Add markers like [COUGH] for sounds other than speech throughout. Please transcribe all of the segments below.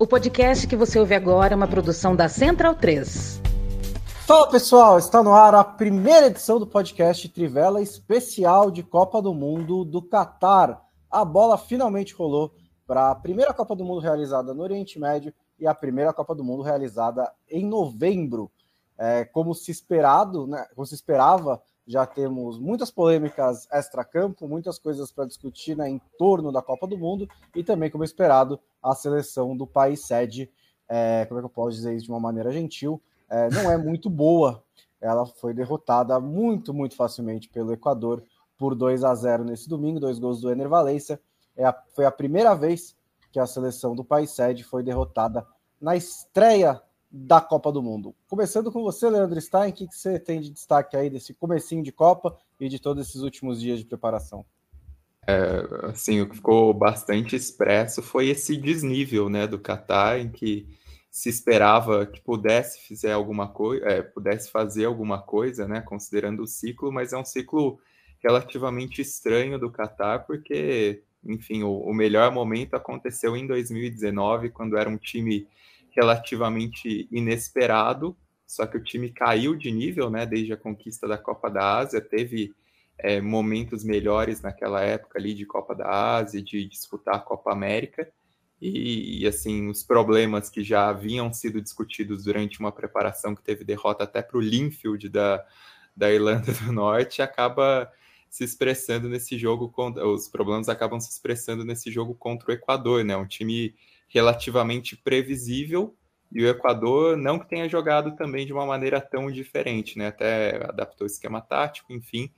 O podcast que você ouve agora é uma produção da Central 3. Fala pessoal, está no ar a primeira edição do podcast Trivela especial de Copa do Mundo do Catar. A bola finalmente rolou para a primeira Copa do Mundo realizada no Oriente Médio e a primeira Copa do Mundo realizada em novembro. É, como se esperado, né, como se esperava, já temos muitas polêmicas extra-campo, muitas coisas para discutir né, em torno da Copa do Mundo e também, como esperado, a seleção do país sede, é, como é que eu posso dizer isso de uma maneira gentil, é, não é muito boa. Ela foi derrotada muito, muito facilmente pelo Equador por 2 a 0 nesse domingo, dois gols do Ener Valencia. É a, foi a primeira vez que a seleção do país sede foi derrotada na estreia da Copa do Mundo. Começando com você, Leandro Stein, o que, você tem de destaque aí desse comecinho de Copa e de todos esses últimos dias de preparação? É, assim, o que ficou bastante expresso foi esse desnível, né, do Qatar, em que se esperava que pudesse fazer alguma coisa, é, pudesse fazer alguma coisa, né, considerando o ciclo, mas é um ciclo relativamente estranho do Qatar, porque, enfim, o, o melhor momento aconteceu em 2019, quando era um time relativamente inesperado, só que o time caiu de nível, né, desde a conquista da Copa da Ásia, teve é, momentos melhores naquela época ali de Copa da Ásia, de disputar a Copa América, e, e, assim, os problemas que já haviam sido discutidos durante uma preparação que teve derrota até para o Linfield da, da Irlanda do Norte, acaba se expressando nesse jogo, os problemas acabam se expressando nesse jogo contra o Equador, né, um time relativamente previsível, e o Equador não que tenha jogado também de uma maneira tão diferente, né? Até adaptou o esquema tático, enfim,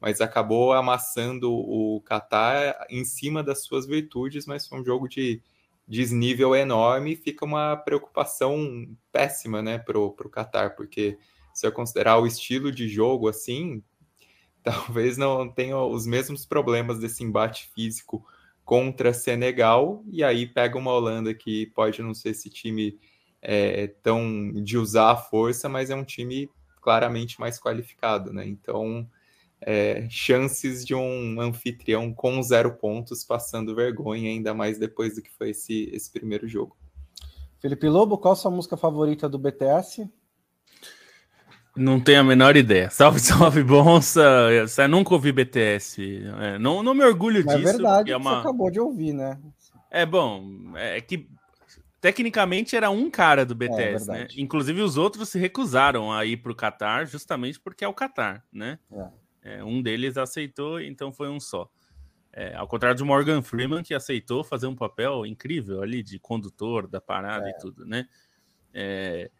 mas acabou amassando o Qatar em cima das suas virtudes, mas foi um jogo de desnível enorme e fica uma preocupação péssima, né, pro, pro Qatar, porque se eu considerar o estilo de jogo assim, [LAUGHS] talvez não tenha os mesmos problemas desse embate físico contra Senegal, e aí pega uma Holanda que pode não ser esse time é, tão de usar a força, mas é um time claramente mais qualificado, né? Então, é, chances de um anfitrião com zero pontos passando vergonha, ainda mais depois do que foi esse, esse primeiro jogo. Felipe Lobo, qual a sua música favorita do BTS? Não tenho a menor ideia. Salve, [LAUGHS] salve, Bonsa. Você nunca ouvi BTS. É, não, não me orgulho Mas disso. É verdade, é uma... você acabou de ouvir, né? É bom. É que tecnicamente era um cara do BTS, é, né? Inclusive os outros se recusaram a ir para o Qatar justamente porque é o Qatar, né? É. é. um deles aceitou, então foi um só. É, ao contrário de Morgan Freeman, que aceitou fazer um papel incrível ali de condutor da parada e é. tudo, né? É,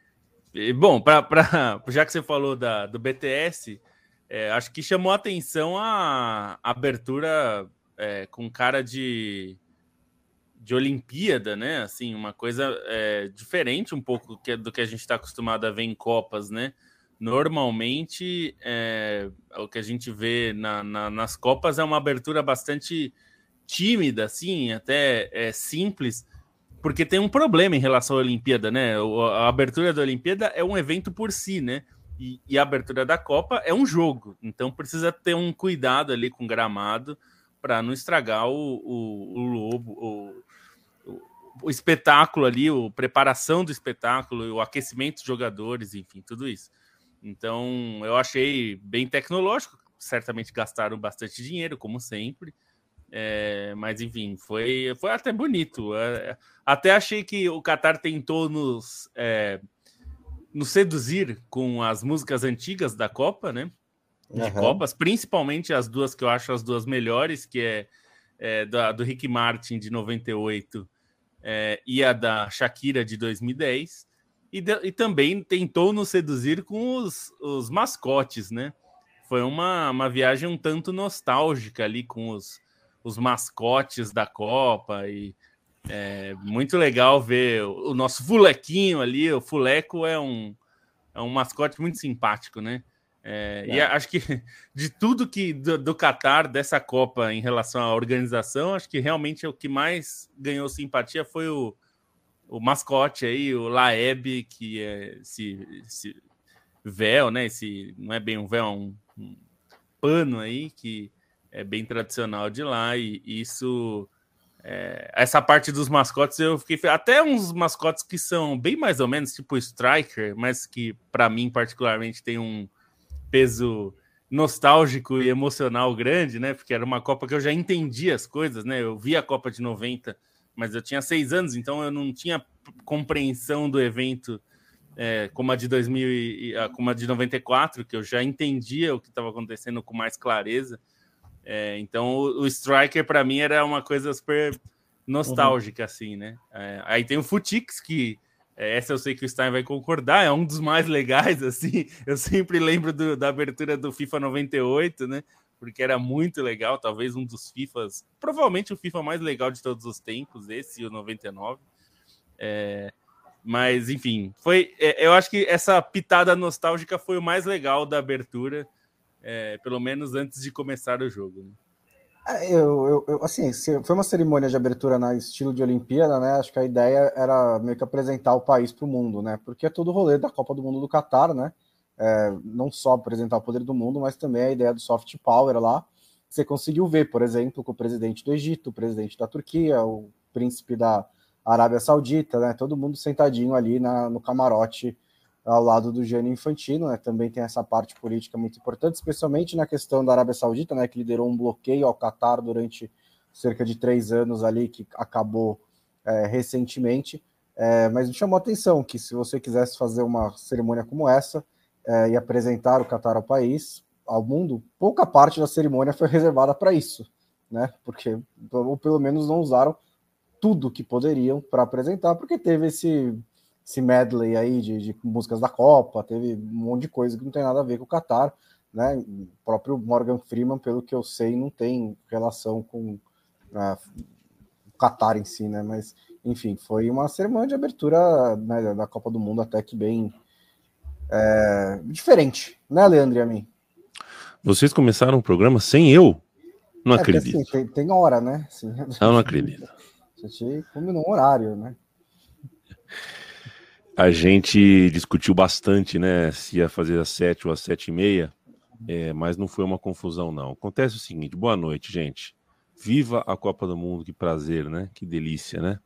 bom, pra, pra, [LAUGHS] já que você falou da, do BTS, é, acho que chamou a atenção a, abertura é, com cara de, de Olimpíada, né? Assim, uma coisa é, diferente um pouco do que, do que a gente está acostumado a ver em Copas, né? Normalmente, é, o que a gente vê na, na, nas Copas é uma abertura bastante tímida, assim, até é, simples, porque tem um problema em relação à Olimpíada, né? A abertura da Olimpíada é um evento por si, né? E, e, a abertura da Copa é um jogo, então precisa ter um cuidado ali com o gramado para não estragar o, o, o lobo, o, o, espetáculo ali, a preparação do espetáculo, o aquecimento dos jogadores, enfim, tudo isso. Então eu achei bem tecnológico, certamente gastaram bastante dinheiro, como sempre. É, mas enfim, foi, foi até bonito. É, até achei que o Qatar tentou nos, é, nos seduzir com as músicas antigas da Copa, né? De uhum. Copas, principalmente as duas que eu acho as duas melhores, que é, é da, do Rick Martin de 98 é, e a da Shakira de 2010. E, de, e também tentou nos seduzir com os, os mascotes, né? Foi uma, uma viagem um tanto nostálgica ali com os, os mascotes da Copa e é muito legal ver o, nosso fulequinho ali. O fuleco é um, é um mascote muito simpático, né? É, é. E acho que [LAUGHS] de tudo que do, do Qatar, dessa Copa, em relação à organização, acho que realmente o que mais ganhou simpatia foi o, o mascote aí, o Laeb, que é esse, esse véu, né? Esse, não é bem um véu, é um, um pano aí que é bem tradicional de lá, e isso é, essa parte dos mascotes eu fiquei até uns mascotes que são bem mais ou menos tipo Striker, mas que para mim particularmente tem um peso nostálgico e emocional grande, né? Porque era uma Copa que eu já entendia as coisas, né? Eu vi a Copa de 90, mas eu tinha seis anos, então eu não tinha compreensão do evento é, como a de 2000 e, como a de 94, que eu já entendia o que estava acontecendo com mais clareza. É, então o, o Striker para mim era uma coisa super nostálgica, uhum. assim, né? É, aí tem o Futix, que é, essa eu sei que o Stein vai concordar, é um dos mais legais, [LAUGHS] assim. Eu sempre lembro do, da abertura do FIFA 98, né? Porque era muito legal, talvez um dos FIFAs, provavelmente o FIFA mais legal de todos os tempos, esse o 99. É, mas, enfim, foi. É, eu acho que essa pitada nostálgica foi o mais legal da abertura, é, pelo menos antes de começar o jogo. Né? É, eu, eu, eu, assim, foi uma cerimônia de abertura na estilo de Olimpíada, né? Acho que a ideia era meio que apresentar o país para o mundo, né? Porque é todo o rolê da Copa do Mundo do Catar, né? É, não só apresentar o poder do mundo, mas também a ideia do soft power lá. Você conseguiu ver, por exemplo, com o presidente do Egito, o presidente da Turquia, o príncipe da Arábia Saudita, né? Todo mundo sentadinho ali na, no camarote ao lado do Gianni Infantino, né? Também tem essa parte política muito importante, especialmente na questão da Arábia Saudita, né? Que liderou um bloqueio ao Catar durante cerca de três anos ali, que acabou é, recentemente. É, mas me chamou a atenção que se você quisesse fazer uma cerimônia como essa é, e apresentar o Catar ao país, ao mundo, pouca parte da cerimônia foi [LAUGHS] reservada para isso, né? Porque, ou pelo menos não usaram tudo que poderiam para apresentar, porque teve esse, esse medley aí de, de, músicas da Copa, teve um monte de coisa que não tem nada a ver com o Qatar, né? O próprio Morgan Freeman, pelo que eu sei, não tem relação com uh, o Qatar em si, né? Mas, enfim, foi uma cerimônia de abertura né, da Copa do Mundo até que bem é, diferente, né, Leandro e a mim? Vocês começaram o programa sem eu? Não é, acredito. Assim, tem, tem, hora, né? Assim, eu não acredito. A gente combinou um horário, né? [LAUGHS] A gente discutiu bastante, né? Se ia fazer às sete ou às sete e meia, é, mas não foi uma confusão, não. Acontece o seguinte: boa noite, gente. Viva a Copa do Mundo, que prazer, né? Que delícia, né?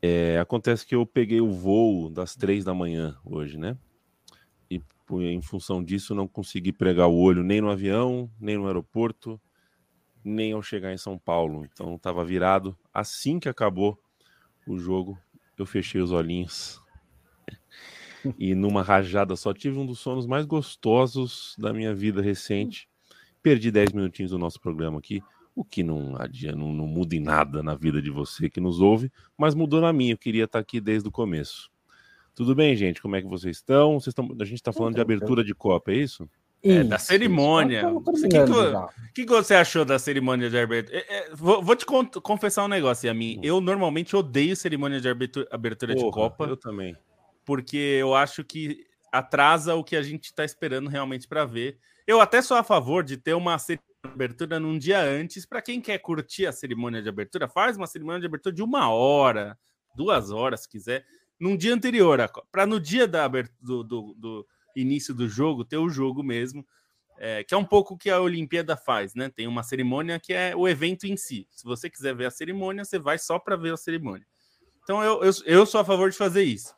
É, acontece que eu peguei o voo das três da manhã hoje, né? E em função disso não consegui pregar o olho nem no avião, nem no aeroporto, nem ao chegar em São Paulo. Então estava virado. Assim que acabou o jogo, eu fechei os olhinhos. E numa rajada só tive um dos sonos mais gostosos da minha vida recente. Perdi 10 minutinhos do nosso programa aqui, o que não, adia, não, não muda em nada na vida de você que nos ouve, mas mudou na minha. Eu queria estar aqui desde o começo. Tudo bem, gente? Como é que vocês estão? Vocês estão... A gente está falando de abertura de Copa, é isso? É, da cerimônia. O que, que, que, você achou da cerimônia de abertura? É, é, vou, vou, te confessar um negócio, a mim. Hum. Eu normalmente odeio cerimônia de abertura, abertura Porra, de Copa. Eu também. Porque eu acho que atrasa o que a gente está esperando realmente para ver. Eu até sou a favor de ter uma cerimônia de abertura num dia antes. Para quem quer curtir a cerimônia de abertura, faz uma cerimônia de abertura de uma hora, duas horas, se quiser, num dia anterior. Para no dia da do, do, do início do jogo, ter o jogo mesmo, é, que é um pouco o que a Olimpíada faz, né? Tem uma cerimônia que é o evento em si. Se você quiser ver a cerimônia, você vai só para ver a cerimônia. Então eu, eu, eu, sou a favor de fazer isso.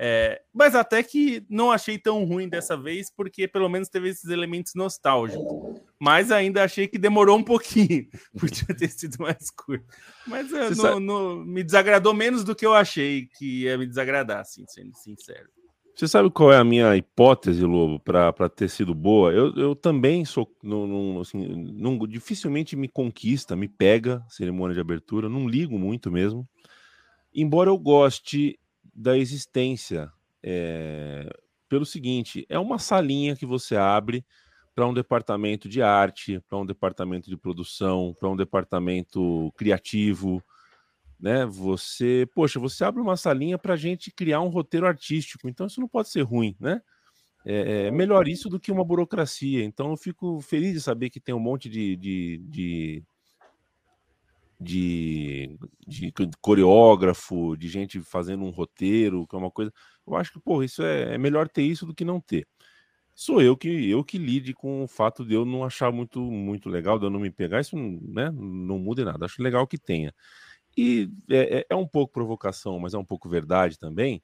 É, mas até que não achei tão ruim dessa vez, porque pelo menos teve esses elementos nostálgicos. Mas ainda achei que demorou um pouquinho, [LAUGHS] podia ter sido mais curto. Mas é, no, no, me desagradou menos do que eu achei que ia me desagradar, assim, sendo sincero. Você sabe qual é a minha hipótese, Lobo, para ter sido boa? Eu, eu também sou. Não, não, assim, não, dificilmente me conquista, me pega cerimônia de abertura, não ligo muito mesmo. Embora eu goste da existência. É, pelo seguinte: é uma salinha que você abre para um departamento de arte, para um departamento de produção, para um departamento criativo né? Você, poxa, você abre uma salinha para a gente criar um roteiro artístico, então isso não pode ser ruim, né? É, é, melhor isso do que uma burocracia. Então eu fico feliz de saber que tem um monte de, de, de, de, de coreógrafo, de gente fazendo um roteiro, que é uma coisa. Eu acho que, pô, isso é, é melhor ter isso do que não ter sou eu que eu que lide com o fato de eu não achar muito muito legal, de eu não me pegar, isso né, não muda nada. Acho legal que tenha. E é, é, é um pouco provocação, mas é um pouco verdade também,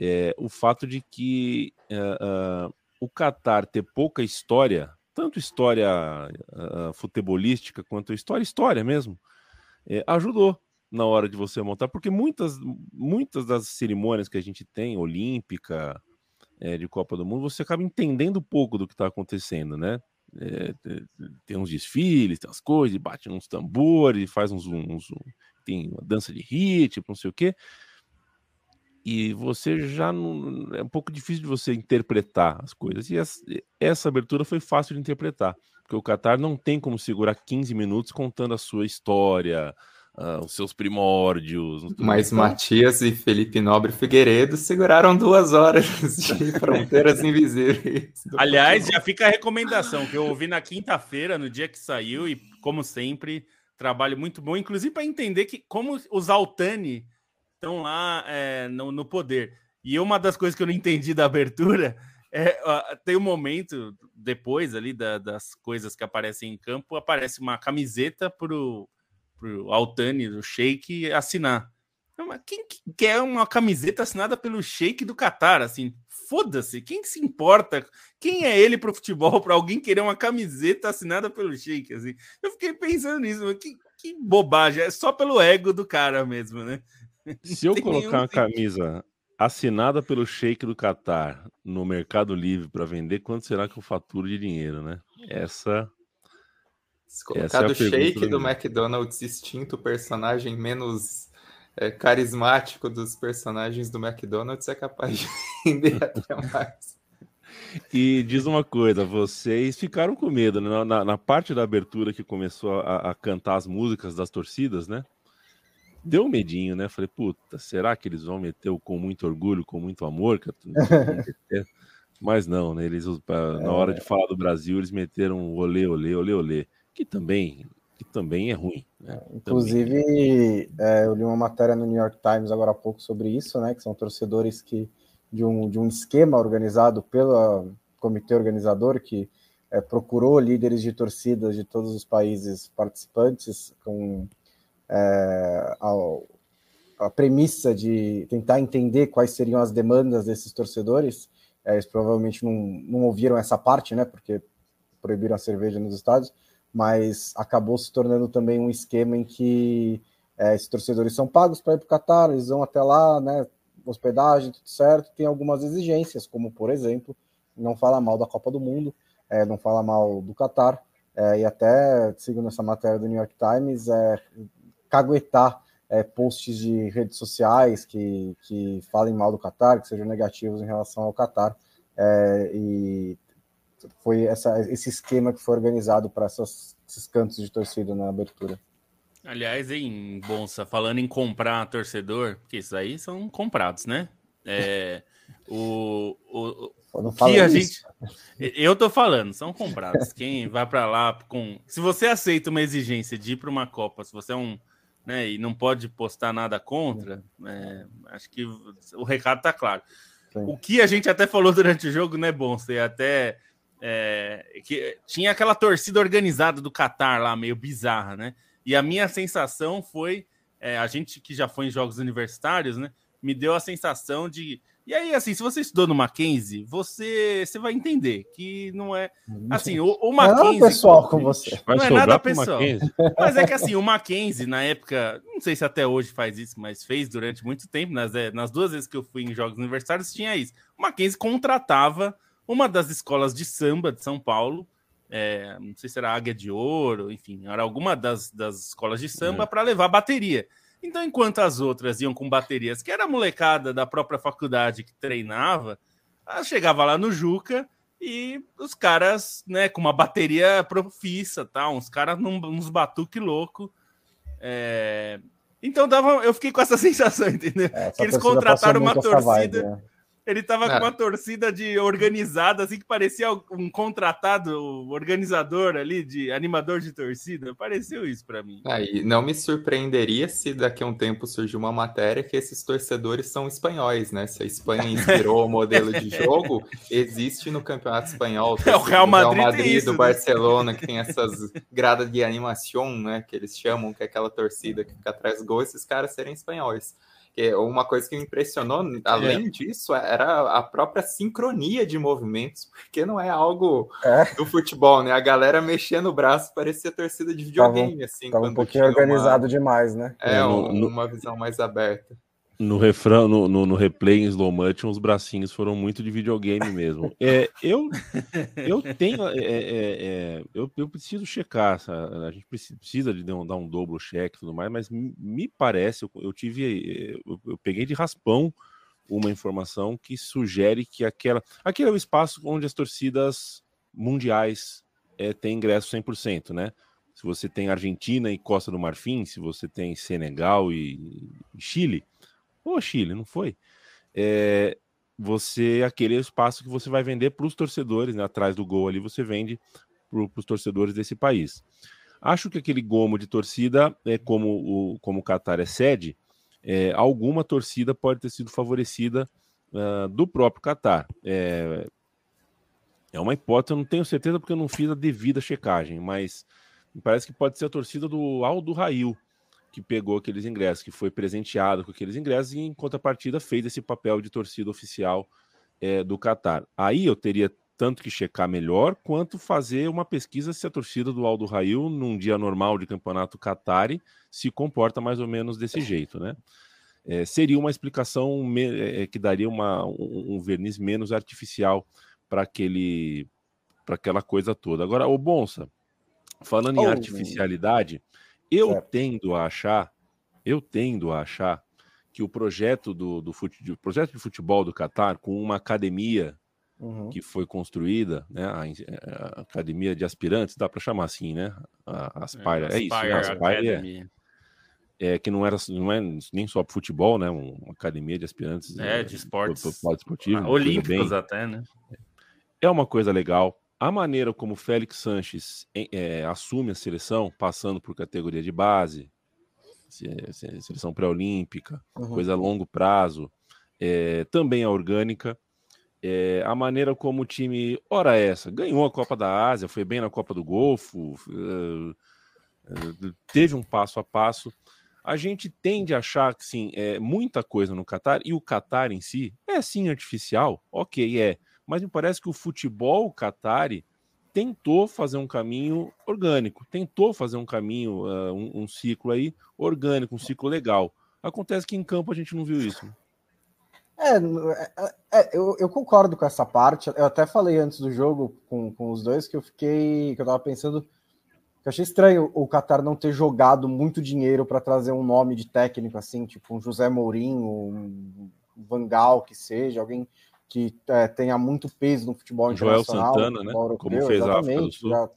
é, o fato de que uh, o Qatar ter pouca história, tanto história uh, futebolística quanto história, história mesmo, é, ajudou na hora de você montar, porque muitas, muitas das cerimônias que a gente tem, olímpica, é, de Copa do Mundo, você acaba entendendo pouco do que está acontecendo, né? É, tem uns desfiles, tem as coisas, bate uns tambores, faz uns, uns, tem uma dança de ritmo, não sei o quê. E você já não. É um pouco difícil de você interpretar as coisas. E essa, essa abertura foi fácil de interpretar, porque o Qatar não tem como segurar 15 minutos contando a sua história, uh, os seus primórdios. Mas então... Matias e Felipe Nobre Figueiredo seguraram duas horas [LAUGHS] de [LAUGHS] fronteiras invisíveis. Aliás, já fica a recomendação que eu ouvi na quinta-feira, no dia que saiu, e como sempre, trabalho muito bom, inclusive para entender que como os Altani estão lá é, no, no poder. E uma das coisas que eu não entendi da abertura é, uh, tem um momento depois ali da, das coisas que aparecem em campo, aparece uma camiseta pro pro Altani, do Sheik, assinar. Mas quem quer uma camiseta assinada pelo Sheik do Qatar? Assim, foda-se, quem se importa? Quem é ele pro futebol para alguém querer uma camiseta assinada pelo Sheik? Assim, eu fiquei pensando nisso, que, que bobagem, é só pelo ego do cara mesmo, né? Se eu colocar uma camisa assinada pelo Sheik do Qatar no Mercado Livre para vender, quanto será que eu faturo de dinheiro, né? Essa se colocar é do shake do McDonald's extinto, personagem menos é, carismático dos personagens do McDonald's, é capaz de [LAUGHS] vender até mais. E diz uma coisa, vocês ficaram com medo, né? na, na, parte da abertura que começou a, a, cantar as músicas das torcidas, né? Deu um medinho, né? Falei, puta, será que eles vão meter o com muito orgulho, com muito amor? [LAUGHS] Mas não, né? Eles, na hora de falar do Brasil, eles meteram olê, olê, olê, olê que também, que também é ruim. Né? É, inclusive, é, eu li uma matéria no New York Times agora há pouco sobre isso, né? Que são torcedores que de um, de um esquema organizado pelo comitê organizador que é, procurou líderes de torcidas de todos os países participantes com é, a, premissa de tentar entender quais seriam as demandas desses torcedores. É, eles provavelmente não, não ouviram essa parte, né? Porque proibiram a cerveja nos estádios mas acabou se tornando também um esquema em que é, esses torcedores são pagos para ir para o Catar, eles vão até lá, né, hospedagem, tudo certo, tem algumas exigências, como, por exemplo, não fala mal da Copa do Mundo, é, não fala mal do Catar, é, e até, segundo essa matéria do New York Times, é, caguetar é, posts de redes sociais que, que falem mal do Catar, que sejam negativos em relação ao Catar, é, e foi essa, esse esquema que foi organizado para esses cantos de torcida na abertura. Aliás, em Bonsa, falando em comprar torcedor, porque isso aí são comprados, né? É, o, o, não que a gente. Eu tô falando, são comprados. Quem vai para lá com. Se você aceita uma exigência de ir para uma Copa, se você é um. Né, e não pode postar nada contra, é, acho que o recado tá claro. Sim. O que a gente até falou [LAUGHS] durante o jogo, né, bom? Você até é, que tinha aquela torcida organizada do Qatar lá, meio bizarra, né? E a minha sensação foi, é, a gente que já foi em jogos universitários, né? Me deu a sensação de. E aí, assim, se você estudou no Mackenzie, você, você vai entender que não é. Assim, o, o Mackenzie. Não é pessoal com você. Não é nada pessoal. Mas é que, assim, o Mackenzie, na época, não sei se até hoje faz isso, mas fez durante muito tempo, nas, é, nas duas vezes que eu fui em jogos universitários, tinha isso. O Mackenzie contratava uma das escolas de samba de São Paulo, é, não sei se era Águia de Ouro, enfim, era alguma das, das escolas de samba é. para levar bateria. Então, enquanto as outras iam com baterias, que era a molecada da própria faculdade que treinava, chegava lá no Juca e os caras, né, com uma bateria profissa, tá? uns caras num, uns batuque louco. É... Então, dava, eu fiquei com essa [LAUGHS] sensação, entendeu? É, que eles contrataram uma torcida. Vibe, né? Ele tava com uma torcida de organizada, assim, que parecia um contratado organizador ali, de animador de torcida. Pareceu isso para mim. Aí, não me surpreenderia se daqui a um tempo surgir uma matéria que esses torcedores são espanhóis, né? Se a Espanha inspirou o modelo de [LAUGHS] jogo, existe no campeonato espanhol. É, o Real Madrid, Real Madrid isso, do né? Barcelona, que tem [LAUGHS] essas gradas de animação, né? Que eles chamam, que é aquela torcida que fica atrás do gol, esses caras serem espanhóis. Porque uma coisa que me impressionou, além é. disso, era a própria sincronia de movimentos, porque não é algo é. do futebol, né? A galera mexendo o braço parecia torcida de videogame, tava, assim. Tava um pouquinho organizado uma... demais, né? É, é um, no, uma visão mais aberta. No refrão, no, no, no, replay em slow motion, os bracinhos foram muito de videogame mesmo. É, eu, eu tenho, é, é, é, eu, eu preciso checar, a gente precisa de dar um dobro check e tudo mais, mas me parece, eu, eu tive, eu, eu, peguei de raspão uma informação que sugere que aquela, aquele é o espaço onde as torcidas mundiais é, têm ingresso 100%, né? Se você tem Argentina e Costa do Marfim, se você tem Senegal e, e Chile, ou Chile, não foi? É, você, aquele espaço que você vai vender para os torcedores, né, atrás do gol ali, você vende para os torcedores desse país. Acho que aquele gomo de torcida, é como o, como o Qatar é sede, é, alguma torcida pode ter sido favorecida uh, do próprio Qatar. É, é uma hipótese, eu não tenho certeza porque eu não fiz a devida checagem, mas me parece que pode ser a torcida do Aldo Rail, que pegou aqueles ingressos, que foi presenteado com aqueles ingressos e, em contrapartida, fez esse papel de torcida oficial é, do Qatar. Aí eu teria tanto que checar melhor, quanto fazer uma pesquisa se a torcida do Aldo Rail, num dia normal de campeonato Qatari, se comporta mais ou menos desse jeito, né? É, seria uma explicação é, que daria uma, um, um verniz menos artificial para aquele para aquela coisa toda. Agora, o Bonsa, falando em oh, artificialidade, eu certo. tendo a achar, eu tendo a achar que o projeto do, do fute, projeto de futebol do Catar, com uma academia uhum. que foi construída, né, a, a, academia de aspirantes, dá para chamar assim, né? A, Aspire, é, é isso, né? Aspire é, é, que não era não é nem só para futebol, né? Uma academia de aspirantes é, de esportes esportivo, ah, olímpicos bem, até, né? É uma coisa legal a maneira como o Félix Sanches é, assume a seleção, passando por categoria de base, seleção pré-olímpica, uhum. coisa a longo prazo, é, também é orgânica. É, a maneira como o time, ora essa, ganhou a Copa da Ásia, foi bem na Copa do Golfo, teve um passo a passo. A gente tende a achar que sim, é muita coisa no Catar, e o Catar em si é sim artificial, ok, é mas me parece que o futebol Qatari tentou fazer um caminho orgânico, tentou fazer um caminho, uh, um, um, ciclo aí orgânico, um ciclo legal. Acontece que em campo a gente não viu isso. É, é, é eu, eu, concordo com essa parte. Eu até falei antes do jogo com, com os dois que eu fiquei, que eu tava pensando que eu achei estranho o Qatar não ter jogado muito dinheiro para trazer um nome de técnico assim, tipo um José Mourinho, um Vangal que seja, alguém que é, tenha muito peso no futebol internacional. Joel Santana, né? Europeu, Como fez a África do Sul.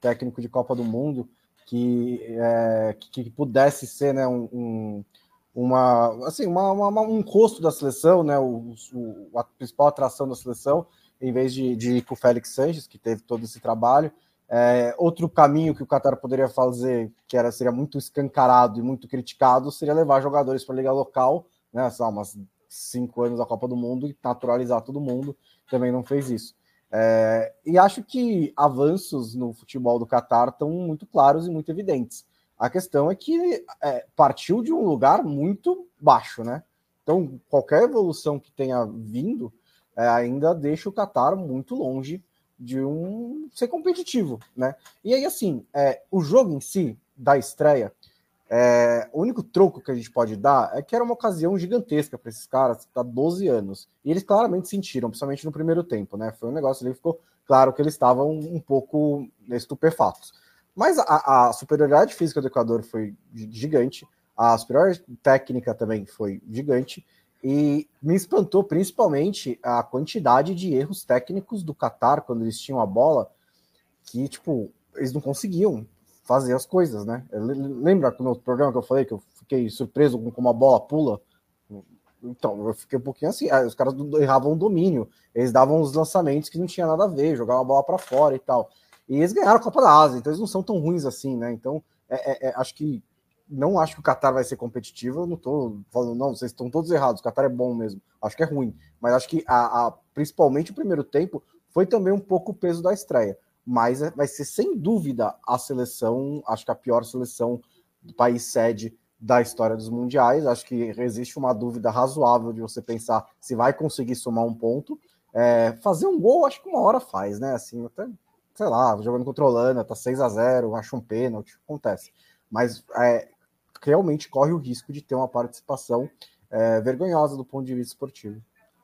técnico de Copa do Mundo, que, é, que, que, pudesse ser né, um, um uma, assim, uma, uma, um rosto da seleção, né, o, o, a principal atração da seleção, em vez de, de ir com o Félix Sanches, que teve todo esse trabalho. É, outro caminho que o Qatar poderia fazer, que era, seria muito escancarado e muito criticado, seria levar jogadores para a liga local, né, sei umas cinco anos da Copa do Mundo e naturalizar todo mundo, também não fez isso. É, e acho que avanços no futebol do Catar estão muito claros e muito evidentes. A questão é que é, partiu de um lugar muito baixo, né? Então, qualquer evolução que tenha vindo é, ainda deixa o Qatar muito longe de um ser competitivo, né? E aí, assim, é, o jogo em si, da estreia, é, o único troco que a gente pode dar é que era uma ocasião gigantesca para esses caras, há 12 anos. E eles claramente sentiram, principalmente no primeiro tempo, né? Foi um negócio ali, ficou claro que eles estavam um pouco estupefatos. Mas a, a superioridade física do Equador foi gigante, a superioridade técnica também foi gigante, e me espantou principalmente a quantidade de erros técnicos do Qatar quando eles tinham a bola, que, tipo, eles não conseguiam fazer as coisas, né? Lembra no programa que eu falei que eu fiquei surpreso com como a bola pula Então, eu fiquei um pouquinho assim. Os caras erravam o domínio. Eles davam os lançamentos que não tinha nada a ver, jogavam a bola para fora e tal. E eles ganharam a Copa da Ásia, então eles não são tão ruins assim, né? Então, é, é, é acho que. Não acho que o Qatar vai ser competitivo. Eu não tô falando, não, vocês estão todos errados. O Qatar é bom mesmo. Acho que é ruim. Mas acho que, a, a principalmente o primeiro tempo, foi também um pouco o peso da estreia. Mas é, vai ser sem dúvida a seleção, acho que a pior seleção do país sede da história dos mundiais. Acho que existe uma dúvida razoável de você pensar se vai conseguir somar um ponto. É, fazer um gol, acho que uma hora faz, né? Assim, até, sei lá, jogando contra a Holanda, tá 6 a 0 acho um pênalti, acontece. Mas é, realmente corre o risco de ter uma participação é, vergonhosa do ponto de vista esportivo.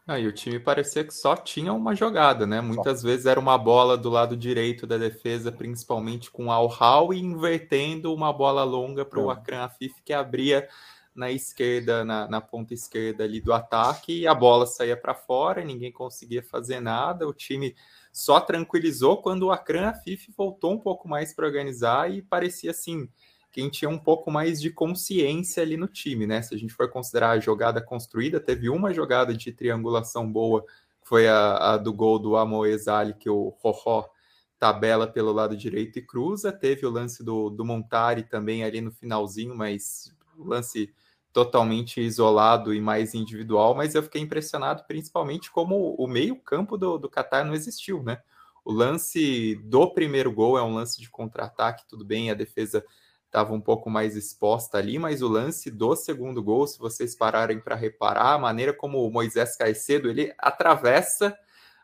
Ah, e o time parecia que só tinha uma jogada, né? Muitas só. vezes era uma bola do lado direito da defesa, principalmente com Al-Hal, e invertendo uma bola longa para o é. Akran Afif, que abria na esquerda, na, na, ponta esquerda ali do ataque, e a bola saía para fora, ninguém conseguia fazer nada, o time só tranquilizou quando o Akran Afif voltou um pouco mais para organizar e parecia assim quem tinha um pouco mais de consciência ali no time, né? Se a gente for considerar a jogada construída, teve uma jogada de triangulação boa, que foi a, a do gol do Amoezali, que o Roró tabela pelo lado direito e cruza. Teve o lance do, do Montari também ali no finalzinho, mas lance totalmente isolado e mais individual. Mas eu fiquei impressionado principalmente como o meio-campo do, do Qatar não existiu, né? O lance do primeiro gol é um lance de contra-ataque, tudo bem, a defesa estava um pouco mais exposta ali, mas o lance do segundo gol, se vocês pararem para reparar, a maneira como o Moisés Caicedo ele atravessa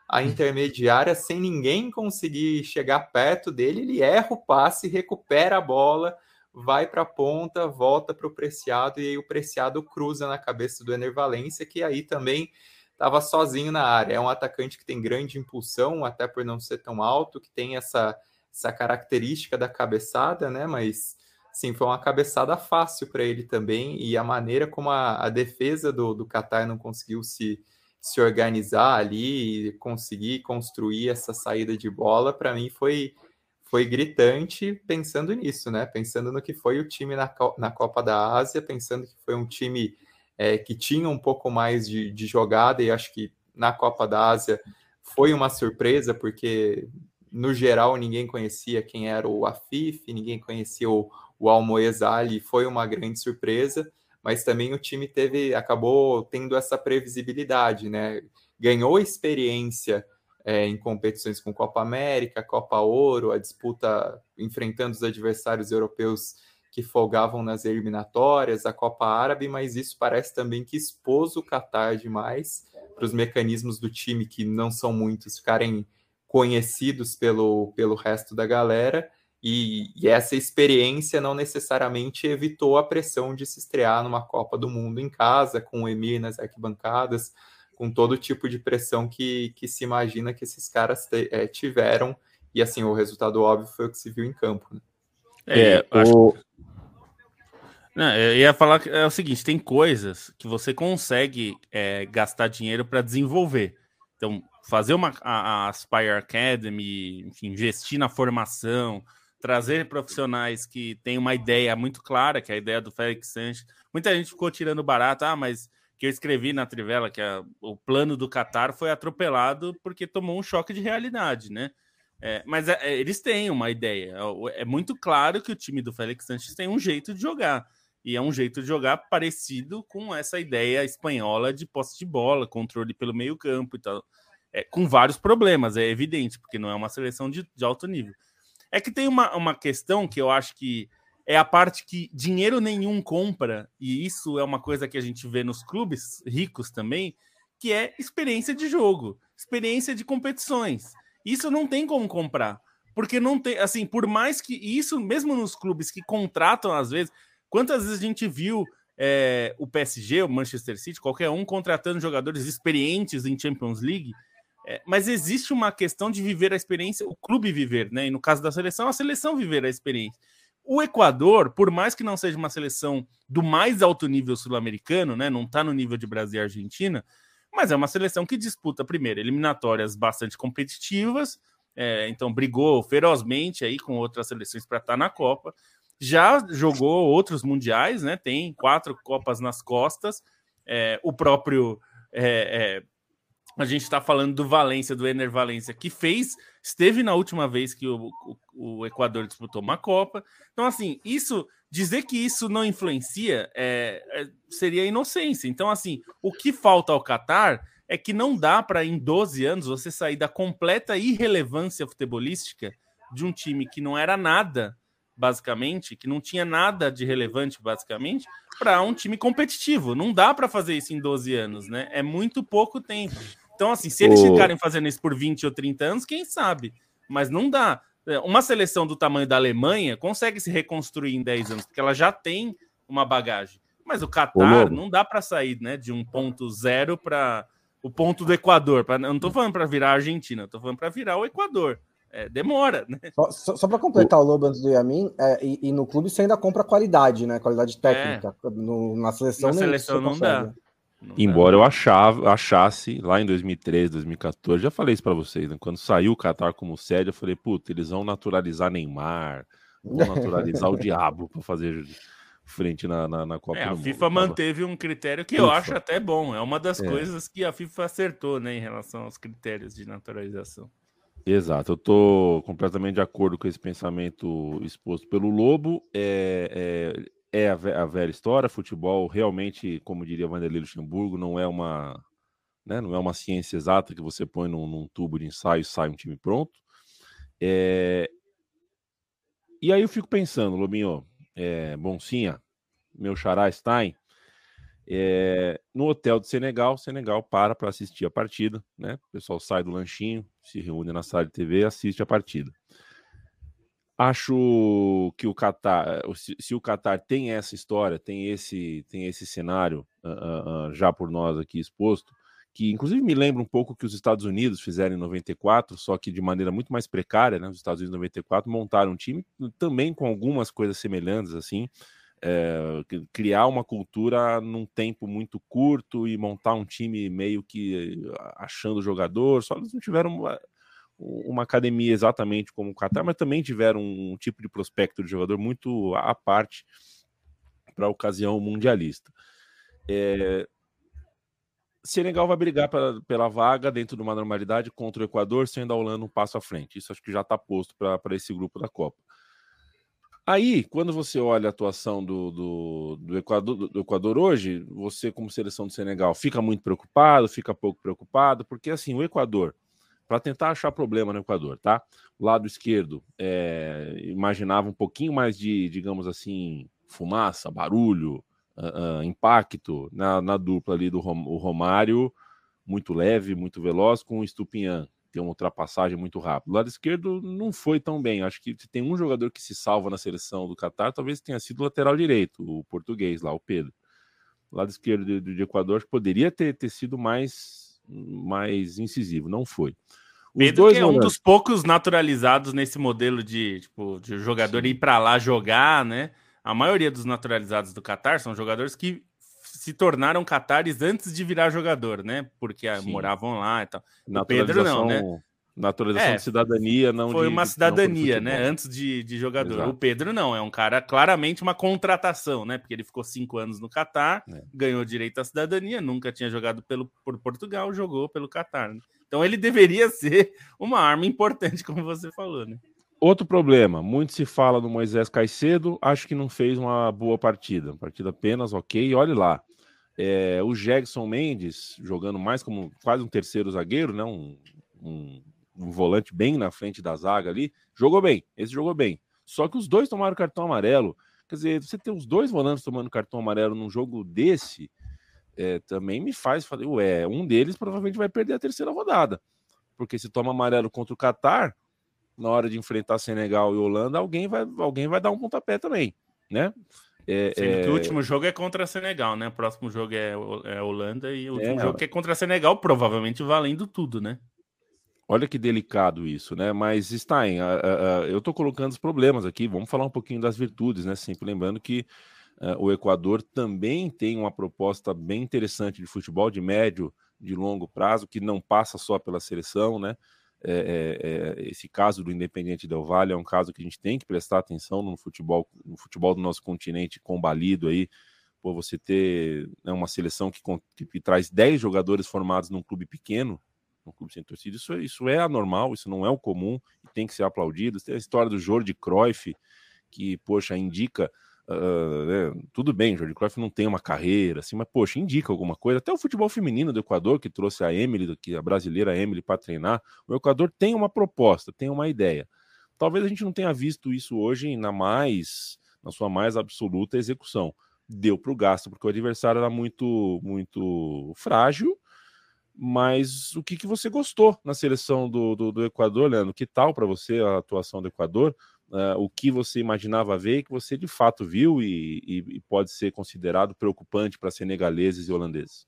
a intermediária sem ninguém conseguir chegar perto dele, ele erra o passe, recupera a bola, vai para a ponta, volta para o Preciado e aí o Preciado cruza na cabeça do Enervalência, que aí também estava sozinho na área. É um atacante que tem grande impulsão, até por não ser tão alto, que tem essa, essa característica da cabeçada, né? Mas sim, foi uma cabeçada fácil para ele também, e a maneira como a, a defesa do, do Qatar não conseguiu se, se organizar ali e conseguir construir essa saída de bola, para mim foi, foi gritante pensando nisso, né? Pensando no que foi o time na, na Copa da Ásia, pensando que foi um time é, que tinha um pouco mais de, de jogada, e acho que na Copa da Ásia foi uma surpresa, porque no geral ninguém conhecia quem era o Afif, ninguém conhecia o, o Almoezali foi uma grande surpresa, mas também o time teve acabou tendo essa previsibilidade, né? Ganhou experiência é, em competições com Copa América, Copa Ouro, a disputa enfrentando os adversários europeus que folgavam nas eliminatórias, a Copa Árabe, mas isso parece também que expôs o Qatar demais para os mecanismos do time que não são muitos ficarem conhecidos pelo, pelo resto da galera e, e, essa experiência não necessariamente evitou a pressão de se estrear numa Copa do Mundo em casa, com o Emir nas arquibancadas, com todo tipo de pressão que, que se imagina que esses caras te, é, tiveram. E assim, o resultado óbvio foi o que se viu em campo. Né? É, o... Não, eu ia falar que é o seguinte: tem coisas que você consegue é, gastar dinheiro para desenvolver. Então, fazer uma a, a Aspire Academy, enfim, investir na formação, trazer profissionais que têm uma ideia muito clara, que é a ideia do Félix Sanches. Muita gente ficou tirando barato, ah, mas que eu escrevi na Trivela que a, o plano do Qatar foi atropelado porque tomou um choque de realidade, né? É, mas é, é eles têm uma ideia. É, é muito claro que o time do Félix Sanches tem um jeito de jogar. E é um jeito de jogar parecido com essa ideia espanhola de posse de bola, controle pelo meio campo e tal. É, com vários problemas, é evidente, porque não é uma seleção de, de alto nível. É que tem uma, uma questão que eu acho que é a parte que dinheiro nenhum compra, e isso é uma coisa que a gente vê nos clubes ricos também, que é experiência de jogo, experiência de competições. Isso não tem como comprar. Porque não tem, assim, por mais que isso, mesmo nos clubes que contratam às vezes, quantas vezes a gente viu é, o PSG, o Manchester City, qualquer um contratando jogadores experientes em Champions League é, mas existe uma questão de viver a experiência, o clube viver, né? E no caso da seleção, a seleção viver a experiência. O Equador, por mais que não seja uma seleção do mais alto nível sul-americano, né? Não está no nível de Brasil e Argentina, mas é uma seleção que disputa, primeiro, eliminatórias bastante competitivas, é, então brigou ferozmente aí com outras seleções para estar tá na Copa. Já jogou outros mundiais, né? Tem quatro Copas nas costas é, o próprio. É, é, a gente está falando do Valência, do Ener Valência, que fez, esteve na última vez que o, o, o, Equador disputou uma Copa. Então, assim, isso, dizer que isso não influencia é, é, seria inocência. Então, assim, o que falta ao Qatar é que não dá para, em 12 anos, você sair da completa irrelevância futebolística de um time que não era nada, basicamente, que não tinha nada de relevante, basicamente, para um time competitivo. Não dá para fazer isso em 12 anos, né? É muito pouco tempo. Então, assim, se eles ficarem fazendo isso por 20 ou 30 anos, quem sabe? Mas não dá. É, uma seleção do tamanho da Alemanha consegue se reconstruir em 10 anos, porque ela já tem uma bagagem. Mas o Qatar não dá para sair né, de um ponto zero para o ponto do Equador. Pra, eu não estou falando para virar a Argentina, estou falando para virar o Equador. É, demora, né? Só, só, só para completar o, o Lobo antes do Yamin, é, e, e, no clube você ainda compra qualidade, né? Qualidade técnica. É. No, na seleção, na seleção não dá. Embora eu achava, achasse lá em 2013, 2014, já falei isso para vocês, né? quando saiu o Qatar como sede, eu falei, puta, eles vão naturalizar Neymar, vão naturalizar o [LAUGHS] diabo para fazer frente na, na, na Copa é, A FIFA manteve um critério que Ufa. eu acho até bom, é uma das é. coisas que a FIFA acertou né, em relação aos critérios de naturalização. Exato, eu estou completamente de acordo com esse pensamento exposto pelo Lobo. É, é é a, a, velha história. Futebol realmente, como diria Vanderlei Luxemburgo, não é uma, né, não é uma ciência exata que você põe num, num tubo de ensaio e sai um time pronto. É... E aí eu fico pensando, Lobinho, é, Boncinha, meu xará Stein, é, no hotel de Senegal, Senegal para para assistir a partida, né? O pessoal sai do lanchinho, se reúne na sala de TV assiste a partida. Acho que o Qatar, se, se, o Qatar tem essa história, tem esse, tem esse cenário uh, uh, já por nós aqui exposto, que inclusive me lembra um pouco que os Estados Unidos fizeram em 94, só que de maneira muito mais precária, né? Os Estados Unidos em 94 montaram um time também com algumas coisas semelhantes, assim, é, criar uma cultura num tempo muito curto e montar um time meio que achando jogador, só eles não tiveram uma academia exatamente como o Qatar, mas também tiveram um tipo de prospecto de jogador muito à parte para a ocasião mundialista. É... Senegal vai brigar pra, pela vaga dentro de uma normalidade contra o Equador, sendo a Holanda um passo à frente. Isso acho que já está posto para esse grupo da Copa. Aí, quando você olha a atuação do, do, do, Equador, do Equador hoje, você, como seleção do Senegal, fica muito preocupado, fica pouco preocupado, porque assim, o Equador para tentar achar problema no Equador, tá? O lado esquerdo é, imaginava um pouquinho mais de, digamos assim, fumaça, barulho, uh, uh, impacto na, na, dupla ali do Rom, Romário, muito leve, muito veloz, com o Estupinhan, tem uma ultrapassagem muito rápida. O lado esquerdo não foi tão bem. Acho que tem um jogador que se salva na seleção do Catar, talvez tenha sido o lateral direito, o português lá, o Pedro. O lado esquerdo do, do Equador poderia ter, ter sido mais mais incisivo, não foi. Os Pedro é um dos poucos naturalizados nesse modelo de, tipo, de jogador Sim. ir para lá jogar, né? A maioria dos naturalizados do Qatar são jogadores que se tornaram catares antes de virar jogador, né? Porque ah, moravam lá e tal. O Pedro não, né? Naturalização é, de cidadania, não Foi de, uma cidadania, né? Antes de, de jogador. Exato. O Pedro não, é um cara claramente uma contratação, né? Porque ele ficou cinco anos no Catar, é. ganhou direito à cidadania, nunca tinha jogado pelo, por Portugal, jogou pelo Catar. Né? Então ele deveria [LAUGHS] ser uma arma importante, como você falou, né? Outro problema, muito se fala do Moisés Caicedo, acho que não fez uma boa partida. Partida apenas ok, olhe lá. É, o Jegson Mendes, jogando mais como quase um terceiro zagueiro, né? Um, um um volante bem na frente da zaga ali, jogou bem, esse jogou bem. Só que os dois tomaram cartão amarelo. Quer dizer, você ter os dois volantes tomando cartão amarelo num jogo desse, é, também me faz falar, ué, um deles provavelmente vai perder a terceira rodada. Porque se toma amarelo contra o Catar, na hora de enfrentar Senegal e Holanda, alguém vai, alguém vai dar um pontapé também, né? É, Sendo é... que o último jogo é contra Senegal, né? O próximo jogo é, é Holanda e o último é, jogo que é contra Senegal, provavelmente valendo tudo, né? Olha que delicado isso, né? Mas, Stein, a, eu estou colocando os problemas aqui, vamos falar um pouquinho das virtudes, né? Sempre lembrando que uh, o Equador também tem uma proposta bem interessante de futebol de médio, de longo prazo, que não passa só pela seleção, né? É, é, é, esse caso do Independiente Del Valle é um caso que a gente tem que prestar atenção no futebol, no futebol do nosso continente combalido aí pô, você ter né, uma seleção que, que, traz 10 jogadores formados num clube pequeno, um clube sem torcida, isso, isso é anormal, isso não é o comum e tem que ser aplaudido. Tem a história do Jordi Cruyff, que, poxa, indica. Uh, tudo bem, Jordi Cruyff não tem uma carreira, assim, mas, poxa, indica alguma coisa. Até o futebol feminino do Equador, que trouxe a Emily, que a brasileira Emily, para treinar, o Equador tem uma proposta, tem uma ideia. Talvez a gente não tenha visto isso hoje na mais, na sua mais absoluta execução. Deu para o gasto, porque o adversário era muito, muito frágil mas o que, que você gostou na seleção do, do, do Equador, Leandro? Que tal para você a atuação do Equador? Uh, o que você imaginava ver que você de fato viu e, e, e pode ser considerado preocupante para senegaleses e holandeses?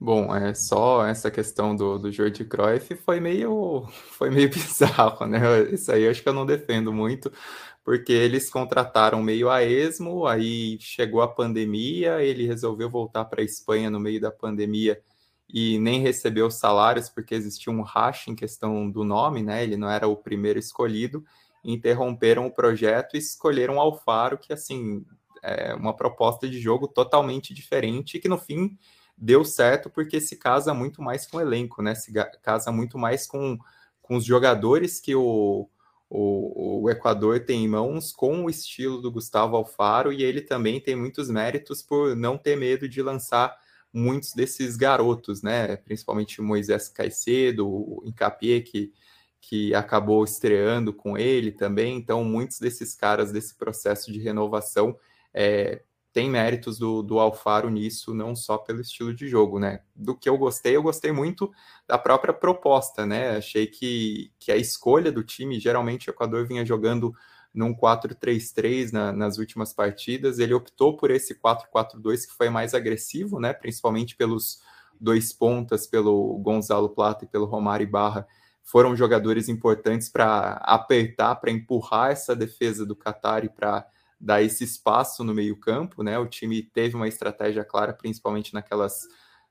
Bom, é só essa questão do, do Jordi Cruyff foi meio, [LAUGHS] foi meio [LAUGHS] bizarro, né? Isso aí eu acho que eu não defendo muito, porque eles contrataram meio a esmo, aí chegou a pandemia, ele resolveu voltar para a Espanha no meio da pandemia e nem recebeu salários porque existia um racha em questão do nome, né? Ele não era o primeiro escolhido. Interromperam o projeto e escolheram Alfaro, que assim é uma proposta de jogo totalmente diferente que no fim deu certo porque se casa muito mais com o elenco, né? Se casa muito mais com, com os jogadores que o, o, o Equador tem em mãos, com o estilo do Gustavo Alfaro, e ele também tem muitos méritos por não ter medo de lançar muitos desses garotos, né? Principalmente Moisés Caicedo, o Incapié, que, que acabou estreando com ele também. Então, muitos desses caras desse processo de renovação é, tem méritos do, do Alfaro nisso, não só pelo estilo de jogo, né? Do que eu gostei, eu gostei muito da própria proposta, né? Achei que, que a escolha do time, geralmente o Equador vinha jogando num 4-3-3 na, nas últimas partidas. Ele optou por esse 4-4-2 que foi mais agressivo, né? Principalmente pelos dois pontas, pelo Gonzalo Plata e pelo Romário Barra, foram jogadores importantes para apertar, para empurrar essa defesa do Qatar e para dar esse espaço no meio-campo, né? O time teve uma estratégia clara, principalmente naquelas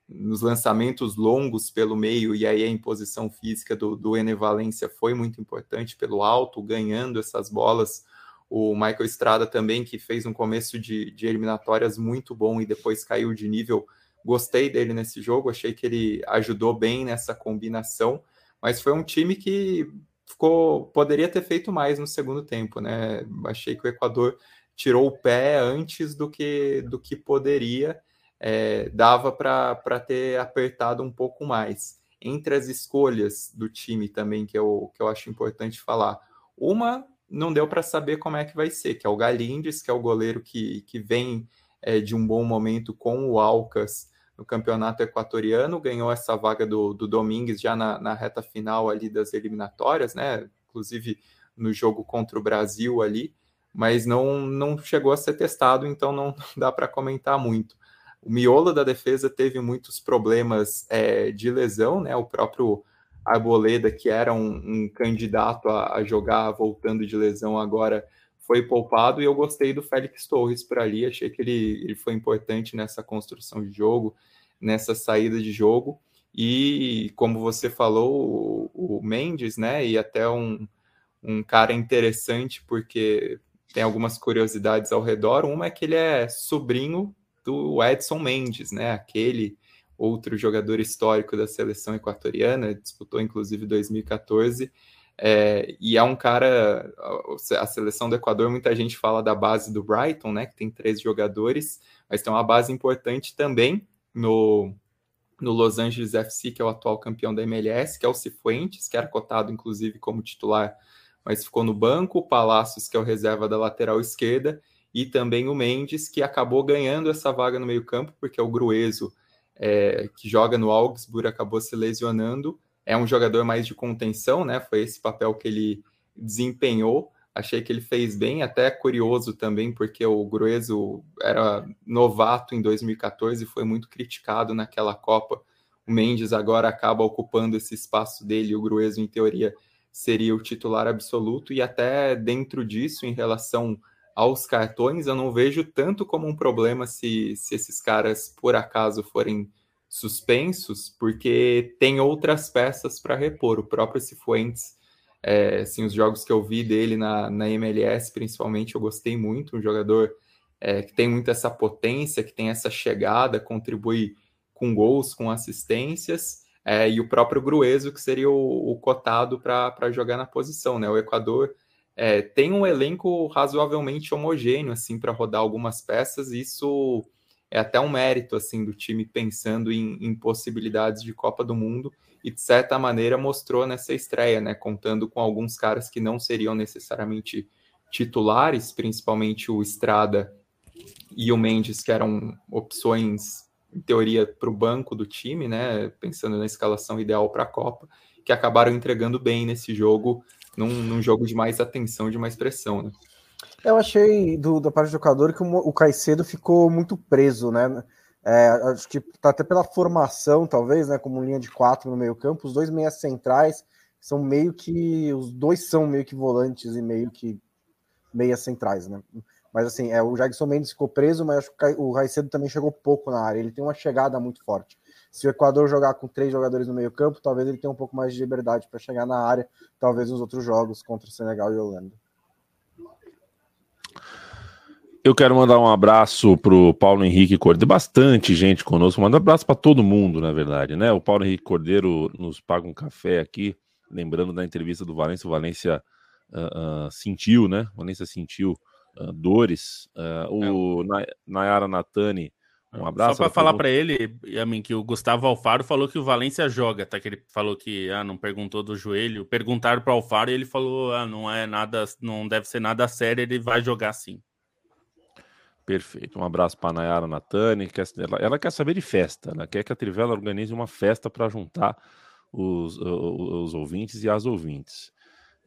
nos lançamentos longos pelo meio, e aí a imposição física do, do Ene Valência foi muito importante pelo alto, ganhando essas bolas. O Michael Estrada também, que fez um começo de, de eliminatórias muito bom e depois caiu de nível. Gostei dele nesse jogo, achei que ele ajudou bem nessa combinação, mas foi um time que ficou poderia ter feito mais no segundo tempo, né? Achei que o Equador tirou o pé antes do que do que poderia é, dava para ter apertado um pouco mais. Entre as escolhas do time também, que eu, que eu acho importante falar, uma não deu para saber como é que vai ser, que é o Galindes, que é o goleiro que, que vem é, de um bom momento com o Alcas no campeonato equatoriano, ganhou essa vaga do, do Domingues já na, na reta final ali das eliminatórias, né? Inclusive no jogo contra o Brasil ali, mas não, não chegou a ser testado, então não [LAUGHS] dá para comentar muito. O miolo da defesa teve muitos problemas é, de lesão, né? O próprio Arboleda, que era um, um candidato a, a, jogar voltando de lesão, agora foi poupado. E eu gostei do Félix Torres por ali, achei que ele, ele foi importante nessa construção de jogo, nessa saída de jogo. E como você falou, o, o Mendes, né? E até um, um cara interessante, porque tem algumas curiosidades ao redor. Uma é que ele é sobrinho do Edson Mendes, né? Aquele outro jogador histórico da seleção equatoriana, disputou inclusive 2014. É, e é um cara, a seleção do Equador, muita gente fala da base do Brighton, né? Que tem três jogadores, mas tem uma base importante também no, no Los Angeles FC, que é o atual campeão da MLS, que é o Cifuentes, que era cotado inclusive como titular, mas ficou no banco, o Palácios, que é o reserva da lateral esquerda, e também o Mendes, que acabou ganhando essa vaga no meio-campo, porque o Grueso, é, que joga no Augsburg, acabou se lesionando. É um jogador mais de contenção, né? Foi esse papel que ele desempenhou. Achei que ele fez bem, até curioso também, porque o Grueso era novato em 2014 e foi muito criticado naquela Copa. O Mendes agora acaba ocupando esse espaço dele, o Grueso, em teoria, seria o titular absoluto, e até dentro disso, em relação aos cartões, eu não vejo tanto como um problema se, se esses caras, por acaso, forem suspensos, porque tem outras peças para repor. O próprio Cifuentes, é, assim, os jogos que eu vi dele na, na MLS, principalmente, eu gostei muito. Um jogador é, que tem muito essa potência, que tem essa chegada, contribui com gols, com assistências, é, e o próprio Grueso, que seria o, o cotado para jogar na posição. Né? O Equador é, tem um elenco razoavelmente homogêneo assim para rodar algumas peças, isso é até um mérito assim do time pensando em, em, possibilidades de Copa do Mundo e de certa maneira mostrou nessa estreia, né, contando com alguns caras que não seriam necessariamente titulares, principalmente o Estrada e o Mendes, que eram opções em teoria para o banco do time, né, pensando na escalação ideal para a Copa, que acabaram entregando bem nesse jogo, num, num jogo de mais atenção, de mais pressão, né. Eu achei do, da parte do jogador que o, o Caicedo ficou muito preso, né? É, acho que tá até pela formação, talvez, né? Como linha de quatro no meio campo, os dois meias centrais são meio que. Os dois são meio que volantes e meio que meias centrais, né? Mas assim, é, o Jackson Mendes ficou preso, mas acho que o Caicedo também chegou pouco na área. Ele tem uma chegada muito forte. Se o Equador jogar com três jogadores no meio campo, talvez ele tenha um pouco mais de liberdade para chegar na área, talvez nos outros jogos contra o Senegal e Holanda. Eu quero mandar um abraço pro Paulo Henrique Cordeiro, bastante gente conosco, manda um abraço para todo mundo, na verdade, né? O Paulo Henrique Cordeiro nos paga um café aqui, lembrando da entrevista do Valência, o Valência uh, uh, sentiu, né? O Valência sentiu uh, dores. o é. Nayara Natani, um abraço. Só para falar para ele, mim que o Gustavo Alfaro falou que o Valência joga, tá? Que ele falou que ah, não perguntou do joelho. Perguntaram para o Alfaro e ele falou: ah, não é nada, não deve ser nada sério, ele vai jogar sim. Perfeito. Um abraço para a Nayara Natani. Que ela, ela, quer saber de festa. Ela quer que a Trivela organize uma festa para juntar os, os, os, ouvintes e as ouvintes.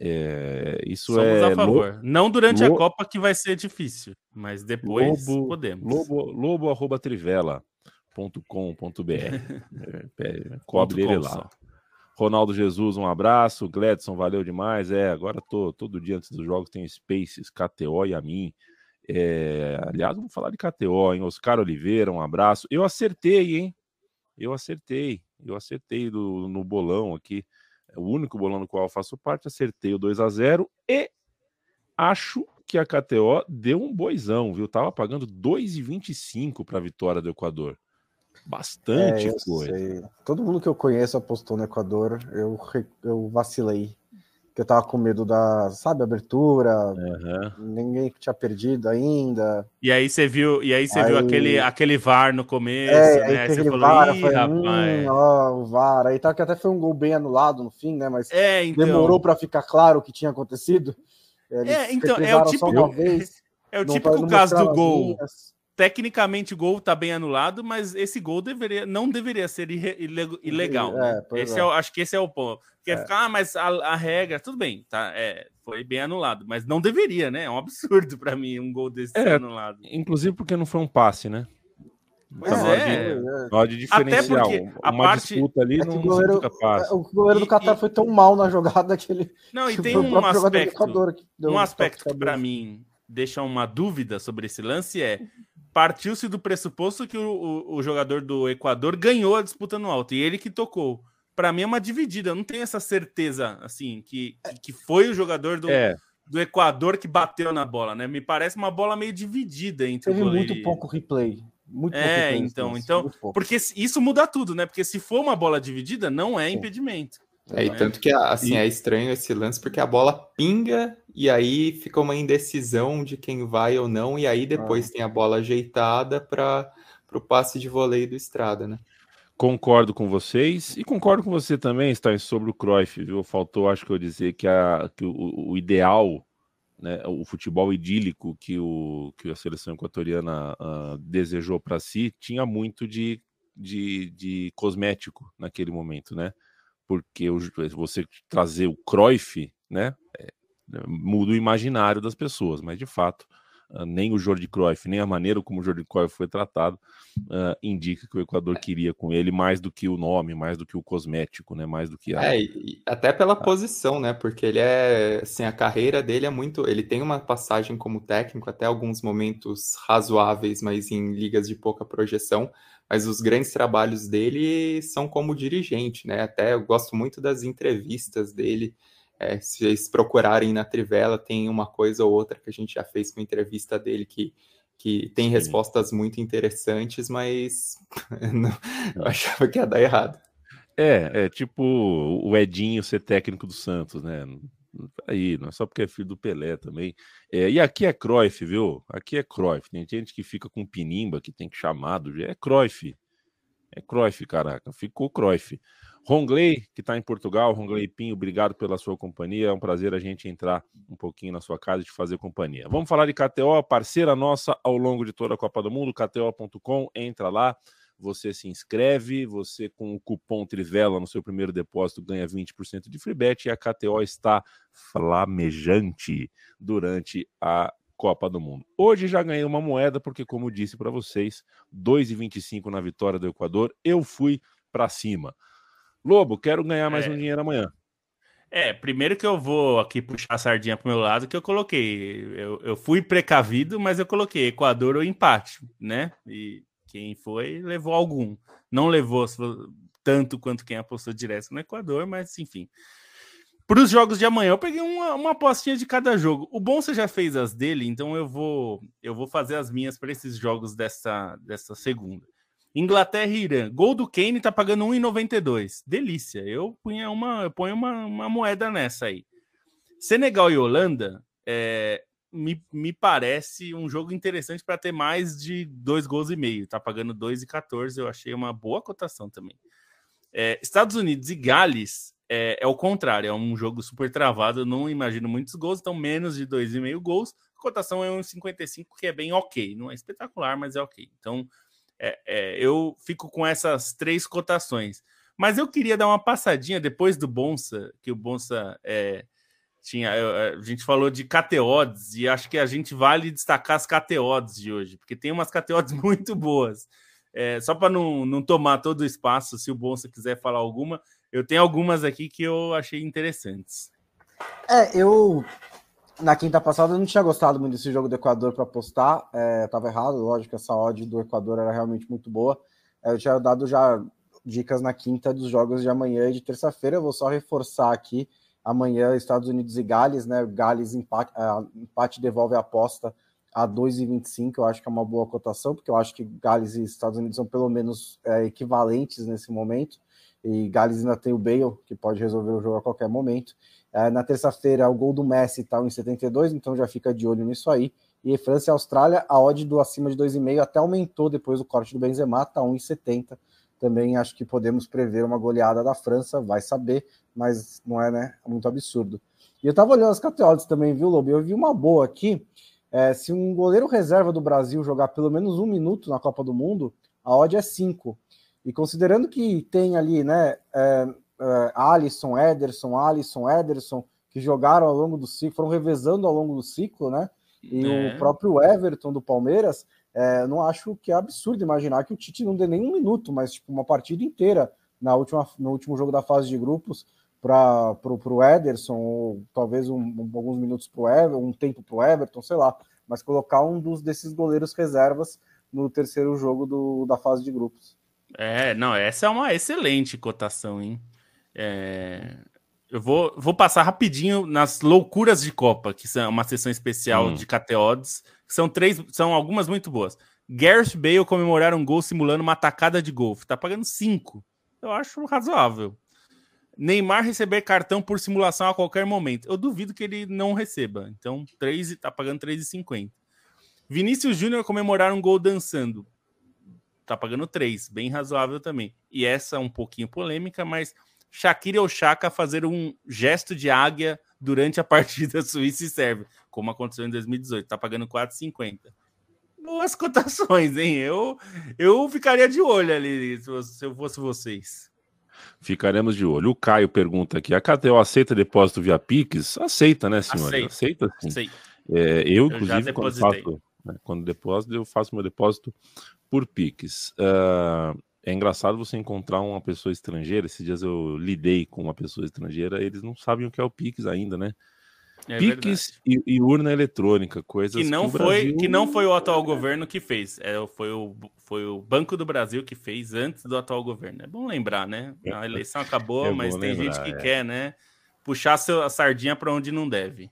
É, isso Somos é a favor. Não durante a Copa, que vai ser difícil, mas depois Lobo, podemos. Lobo, lobo arroba trivela.com.br. [LAUGHS] é, cobre ele lá. Ronaldo Jesus, um abraço. Gledson, valeu demais. É, agora tô todo dia antes dos jogos tem Spaces, KTO e a mim. É, aliás, vamos falar de KTO, hein? Oscar Oliveira, um abraço. Eu acertei, hein? Eu acertei. Eu acertei do, no bolão aqui. É o único bolão no qual eu faço parte. Acertei o 2 a 0 e acho que a KTO deu um boizão, viu? Tava pagando 2,25 para a vitória do Equador. Bastante é, coisa. Sei. Todo mundo que eu conheço apostou no Equador. Eu, eu vacilei que eu tava com medo da, sabe, abertura, uhum. ninguém tinha perdido ainda. E aí você viu, e aí você aí... viu aquele, aquele VAR no começo, é, né? Aí você falou, VAR, Ih, rapaz. Hum, ó, o VAR. Aí tá que até foi um gol bem anulado no fim, né? Mas é, então... demorou para ficar claro o que tinha acontecido. Eles é, então, é o típico, [LAUGHS] é o típico caso do gol. Linhas tecnicamente o gol tá bem anulado, mas esse gol deveria, não deveria ser ilegal. Né? É, esse é. é. acho que esse é o ponto. Quer é. ficar, ah, mas a, a, regra, tudo bem, tá? É, foi bem anulado, mas não deveria, né? É um absurdo para mim um gol desse é, anulado. Inclusive porque não foi um passe, né? Pois então, é. Pode, diferenciar. Até porque a uma parte... disputa ali é não, o goleiro, passe. O goleiro do Qatar foi tão mal na jogada que ele. Não, e [LAUGHS] tem um aspecto, um aspecto para mim deixa uma dúvida sobre esse lance é partiu-se do pressuposto que o, o, o, jogador do Equador ganhou a disputa no alto e ele que tocou. Para mim é uma dividida, eu não tenho essa certeza assim que, que foi o jogador do, é. do Equador que bateu na bola, né? Me parece uma bola meio dividida entre Teve muito pouco replay. Muito é, então, então, porque isso muda tudo, né? Porque se for uma bola dividida, não é impedimento. É, e tanto que assim, é estranho esse lance, porque a bola pinga e aí fica uma indecisão de quem vai ou não, e aí depois ah. tem a bola ajeitada para o passe de voleio do Estrada, né? Concordo com vocês e concordo com você também, está sobre o Cruyff, viu? Faltou, acho que eu dizer que, a, que o, o ideal, né, o futebol idílico que, o, que a seleção equatoriana uh, desejou para si, tinha muito de, de, de cosmético naquele momento, né? Porque você trazer o Cruyff, né, é, muda o imaginário das pessoas, mas de fato ah, nem o Jordi Cruyff, nem a maneira como o Jordi Cruyff foi tratado uh, indica que o Equador queria com ele mais do que o nome, mais do que o cosmético, né? Mais do que a... É, até pela posição, né? Porque ele é, assim, a carreira dele é muito, ele tem uma passagem como técnico até alguns momentos razoáveis, mas em ligas de pouca projeção, mas os grandes trabalhos dele são como dirigente, né? Até eu gosto muito das entrevistas dele. É, se vocês procurarem na Trivela, tem uma coisa ou outra que a gente já fez com entrevista dele que, que tem Sim. respostas muito interessantes, mas [LAUGHS] eu achava que ia dar errado. É, é tipo o Edinho ser técnico do Santos, né? Aí, não é só porque é filho do Pelé também. É, e aqui é Cruyff, viu? Aqui é Cruyff. Tem gente que fica com pinimba, que tem que chamar do É Cruyff. É Cruyff, caraca. Ficou Cruyff. Rongley, que está em Portugal. Rongley Pinho, obrigado pela sua companhia. É um prazer a gente entrar um pouquinho na sua casa e te fazer companhia. Vamos falar de KTO, parceira nossa ao longo de toda a Copa do Mundo, KTO.com. Entra lá, você se inscreve, você com o cupom Trivela no seu primeiro depósito ganha 20% de free bet e a KTO está flamejante durante a Copa do Mundo. Hoje já ganhei uma moeda porque como disse para vocês, 2,25 na vitória do Equador, eu fui para cima. Lobo, quero ganhar mais é. um dinheiro amanhã. É, primeiro que eu vou aqui puxar a sardinha pro meu lado, que eu coloquei. Eu, eu fui precavido, mas eu coloquei Equador ou empate, né? E quem foi, levou algum. Não levou tanto quanto quem apostou direto no Equador, mas enfim. Para os jogos de amanhã, eu peguei uma, uma apostinha de cada jogo. O bom você já fez as dele, então eu vou eu vou fazer as minhas para esses jogos dessa, dessa segunda. Inglaterra e Irã. Gol do Kane tá pagando 1,92. Delícia. Eu ponho uma, eu ponho uma, uma moeda nessa aí. Senegal e Holanda é, me, me parece um jogo interessante para ter mais de dois gols e meio. Tá pagando 2,14. Eu achei uma boa cotação também. É, Estados Unidos e Gales é, é o contrário. É um jogo super travado. Não imagino muitos gols, então menos de 2,5 gols. A cotação é 1,55, que é bem ok. Não é espetacular, mas é ok. Então é, é, eu fico com essas três cotações. Mas eu queria dar uma passadinha depois do Bonsa, que o Bonsa é, tinha. A gente falou de cateodes, e acho que a gente vale destacar as cateodes de hoje, porque tem umas cateodes [LAUGHS] muito boas. É, só para não, não tomar todo o espaço, se o Bonsa quiser falar alguma, eu tenho algumas aqui que eu achei interessantes. É, eu na quinta passada eu não tinha gostado muito desse jogo do Equador para apostar, é, tava errado, lógico, essa odd do Equador era realmente muito boa. É, eu tinha dado já dicas na quinta dos jogos de amanhã e de terça-feira, eu vou só reforçar aqui. Amanhã, Estados Unidos e Gales, né? Gales empate, empate devolve a aposta a 2,25, eu acho que é uma boa cotação, porque eu acho que Gales e Estados Unidos são pelo menos é, equivalentes nesse momento. E Gales ainda tem o Bale, que pode resolver o jogo a qualquer momento. É, na terça-feira, o gol do Messi está em 72, então já fica de olho nisso aí. E França e Austrália, a odd do acima de 2,5 até aumentou depois do corte do Benzema, está 1,70. Também acho que podemos prever uma goleada da França, vai saber, mas não é né, muito absurdo. E eu estava olhando as categorias também, viu, Lobo? Eu vi uma boa aqui. É, se um goleiro reserva do Brasil jogar pelo menos um minuto na Copa do Mundo, a odd é 5. E considerando que tem ali, né, é, uh, Alisson, Ederson, Alisson, Ederson, que jogaram ao longo do ciclo, foram revezando ao longo do ciclo, né? E é. o próprio Everton do Palmeiras, é, não acho que é absurdo imaginar que o Tite não dê nem um minuto, mas tipo, uma partida inteira na última, no último jogo da fase de grupos para o Ederson, ou talvez um, um, alguns minutos para o Everton, um tempo para o Everton, sei lá, mas colocar um dos desses goleiros reservas no terceiro jogo do, da fase de grupos. É, não, essa é uma excelente cotação, hein? É, eu vou, vou passar rapidinho nas loucuras de Copa, que são uma sessão especial hum. de que são três, são algumas muito boas. Gareth Bale comemorar um gol simulando uma atacada de golfe. Tá pagando cinco. Eu acho razoável. Neymar receber cartão por simulação a qualquer momento. Eu duvido que ele não receba. Então, 3, tá pagando 3,50. Vinícius Júnior comemorar um gol dançando. Tá pagando 3, bem razoável também. E essa é um pouquinho polêmica, mas Shakira Chaka fazer um gesto de águia durante a partida [LAUGHS] Suíça e Sérvia, como aconteceu em 2018. Tá pagando 4,50. Boas cotações, hein? Eu, eu ficaria de olho ali se eu fosse vocês. Ficaremos de olho. O Caio pergunta aqui: a KTO aceita depósito via Pix? Aceita, né, senhor? Aceita, aceita sim. Aceita. É, eu, inclusive, eu quando, faço, né, quando depósito, eu faço meu depósito por Pix. Uh, é engraçado você encontrar uma pessoa estrangeira. Esses dias eu lidei com uma pessoa estrangeira, eles não sabem o que é o Pix ainda, né? É Pix e, e, urna eletrônica, coisas que não que foi Brasil... que não foi o atual governo que fez, é, foi, o, foi o Banco do Brasil que fez antes do atual governo. É bom lembrar, né? A eleição acabou, [LAUGHS] é mas tem lembrar, gente que é. quer, né? Puxar a sardinha para onde não deve.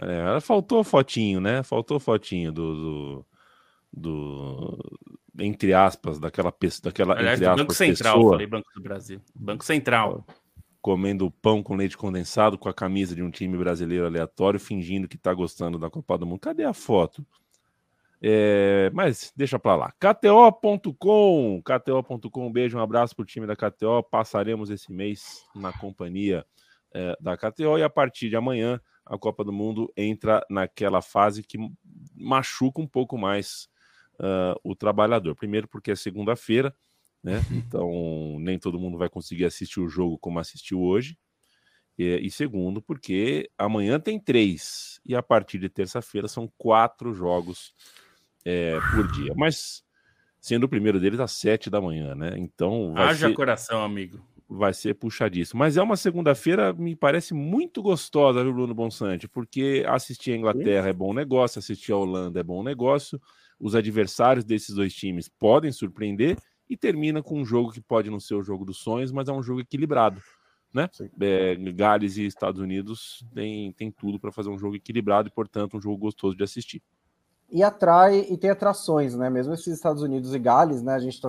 É, faltou fotinho, né? Faltou fotinho do, do do entre aspas, daquela pessoa, daquela Aliás, entre aspas, Banco Central, pessoa, falei Banco do Brasil. Banco Central. Comendo pão com leite condensado com a camisa de um time brasileiro aleatório, fingindo que tá gostando da Copa do Mundo. Cadê a foto? É, mas deixa para lá. KTO.com, KTO.com, um beijo, um abraço pro time da KTO. Passaremos esse mês na companhia é, da KTO e a partir de amanhã a Copa do Mundo entra naquela fase que machuca um pouco mais uh, o trabalhador. Primeiro, porque é segunda-feira, né? Então nem todo mundo vai conseguir assistir o jogo como assistiu hoje. E, e segundo, porque amanhã tem três e a partir de terça-feira são quatro jogos é, por dia. Mas sendo o primeiro deles às sete da manhã, né? Então vai Haja ser... coração, amigo vai ser puxadíssimo. Mas é uma segunda-feira, me parece muito gostosa, viu, Bruno Bonsante? Porque assistir a Inglaterra é bom negócio, assistir a Holanda é bom negócio. Os adversários desses dois times podem surpreender e termina com um jogo que pode não ser o jogo dos sonhos, mas é um jogo equilibrado. Né? É, Gales e Estados Unidos tem, tem tudo para fazer um jogo equilibrado e, portanto, um jogo gostoso de assistir e atrai e tem atrações, né? Mesmo esses Estados Unidos e Gales, né? A gente está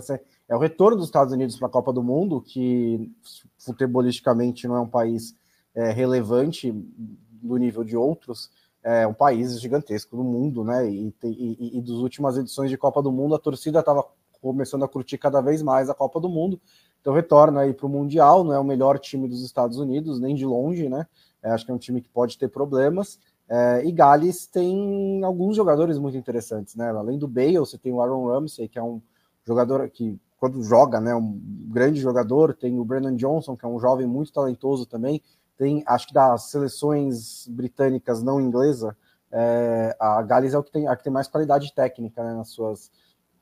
é o retorno dos Estados Unidos para a Copa do Mundo, que futebolisticamente não é um país é, relevante do nível de outros, é um país gigantesco no mundo, né? E, e, e das últimas edições de Copa do Mundo, a torcida estava começando a curtir cada vez mais a Copa do Mundo. Então retorna aí para o Mundial, não é o melhor time dos Estados Unidos, nem de longe, né? É, acho que é um time que pode ter problemas. É, e Gales tem alguns jogadores muito interessantes, né? Além do Bale, você tem o Aaron Ramsey, que é um jogador que, quando joga, né, um grande jogador. Tem o Brandon Johnson, que é um jovem muito talentoso também. Tem, acho que das seleções britânicas não inglesa, é, a Gales é o que tem, a que tem mais qualidade técnica né, nas suas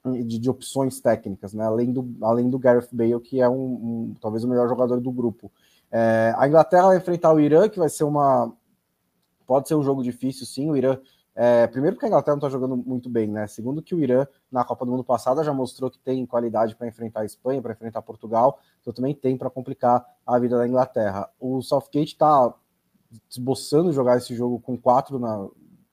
de, de, opções técnicas, né? Além do, além do Gareth Bale, que é um, um talvez o melhor jogador do grupo. É, a Inglaterra vai enfrentar o Irã, que vai ser uma Pode ser um jogo difícil, sim. O Irã, é, primeiro, porque a Inglaterra não está jogando muito bem, né? Segundo, que o Irã, na Copa do Mundo passada, já mostrou que tem qualidade para enfrentar a Espanha, para enfrentar Portugal, então também tem para complicar a vida da Inglaterra. O Southgate está esboçando jogar esse jogo com quatro, na,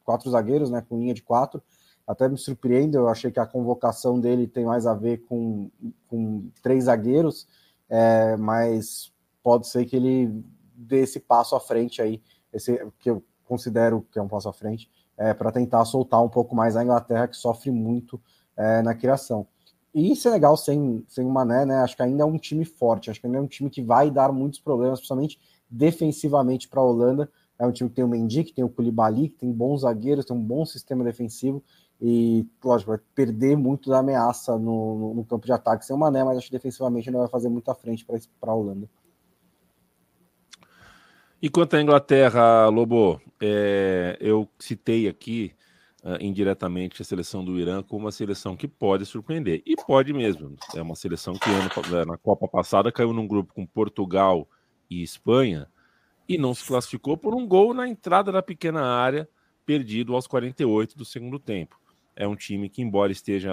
quatro zagueiros, né? Com linha de quatro. Até me surpreende, eu achei que a convocação dele tem mais a ver com, com três zagueiros, é, mas pode ser que ele dê esse passo à frente aí, esse, que eu considero que é um passo à frente, é, para tentar soltar um pouco mais a Inglaterra, que sofre muito é, na criação. E Senegal sem, sem o Mané, né? Acho que ainda é um time forte, acho que ainda é um time que vai dar muitos problemas, principalmente defensivamente para a Holanda. É um time que tem o Mendy, que tem o Koulibaly, que tem bons zagueiros, tem um bom sistema defensivo e, lógico, vai perder muito da ameaça no, no, no campo de ataque sem o Mané, mas acho que defensivamente não vai fazer muita frente para a Holanda. E quanto à Inglaterra, Lobo, é, eu citei aqui uh, indiretamente a seleção do Irã como uma seleção que pode surpreender. E pode mesmo. É uma seleção que ano, é, na Copa passada caiu num grupo com Portugal e Espanha e não se classificou por um gol na entrada da pequena área, perdido aos 48 do segundo tempo. É um time que, embora esteja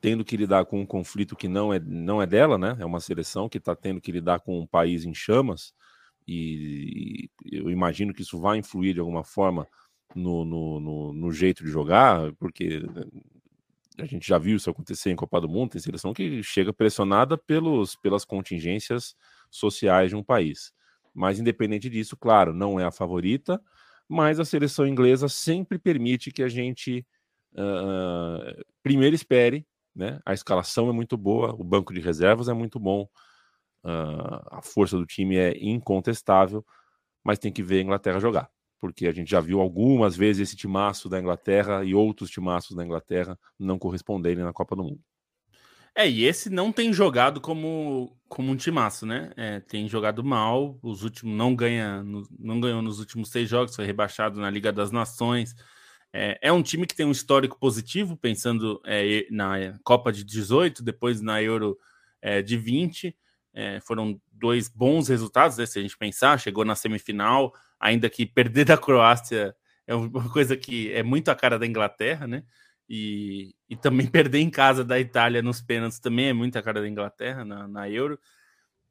tendo que lidar com um conflito que não é, não é dela, né? É uma seleção que está tendo que lidar com um país em chamas e eu imagino que isso vai influir de alguma forma no, no, no, no, jeito de jogar, porque a gente já viu isso acontecer em Copa do Mundo, tem seleção que chega pressionada pelos, pelas contingências sociais de um país. Mas independente disso, claro, não é a favorita, mas a seleção inglesa sempre permite que a gente uh, primeiro espere, né? A escalação é muito boa, o banco de reservas é muito bom, Uh, a força do time é incontestável, mas tem que ver a Inglaterra jogar, porque a gente já viu algumas vezes esse timaço da Inglaterra e outros timaços da Inglaterra não corresponderem na Copa do Mundo. É, e esse não tem jogado como, como um timaço, né? É, tem jogado mal, os últimos não ganha, não ganhou nos últimos seis jogos, foi rebaixado na Liga das Nações. É, é um time que tem um histórico positivo, pensando é, na Copa de 18, depois na Euro é, de 20. É, foram dois bons resultados, né, se a gente pensar. Chegou na semifinal, ainda que perder da Croácia é uma coisa que é muito a cara da Inglaterra, né? E, e também [LAUGHS] perder em casa da Itália nos pênaltis também é muito a cara da Inglaterra na, na Euro.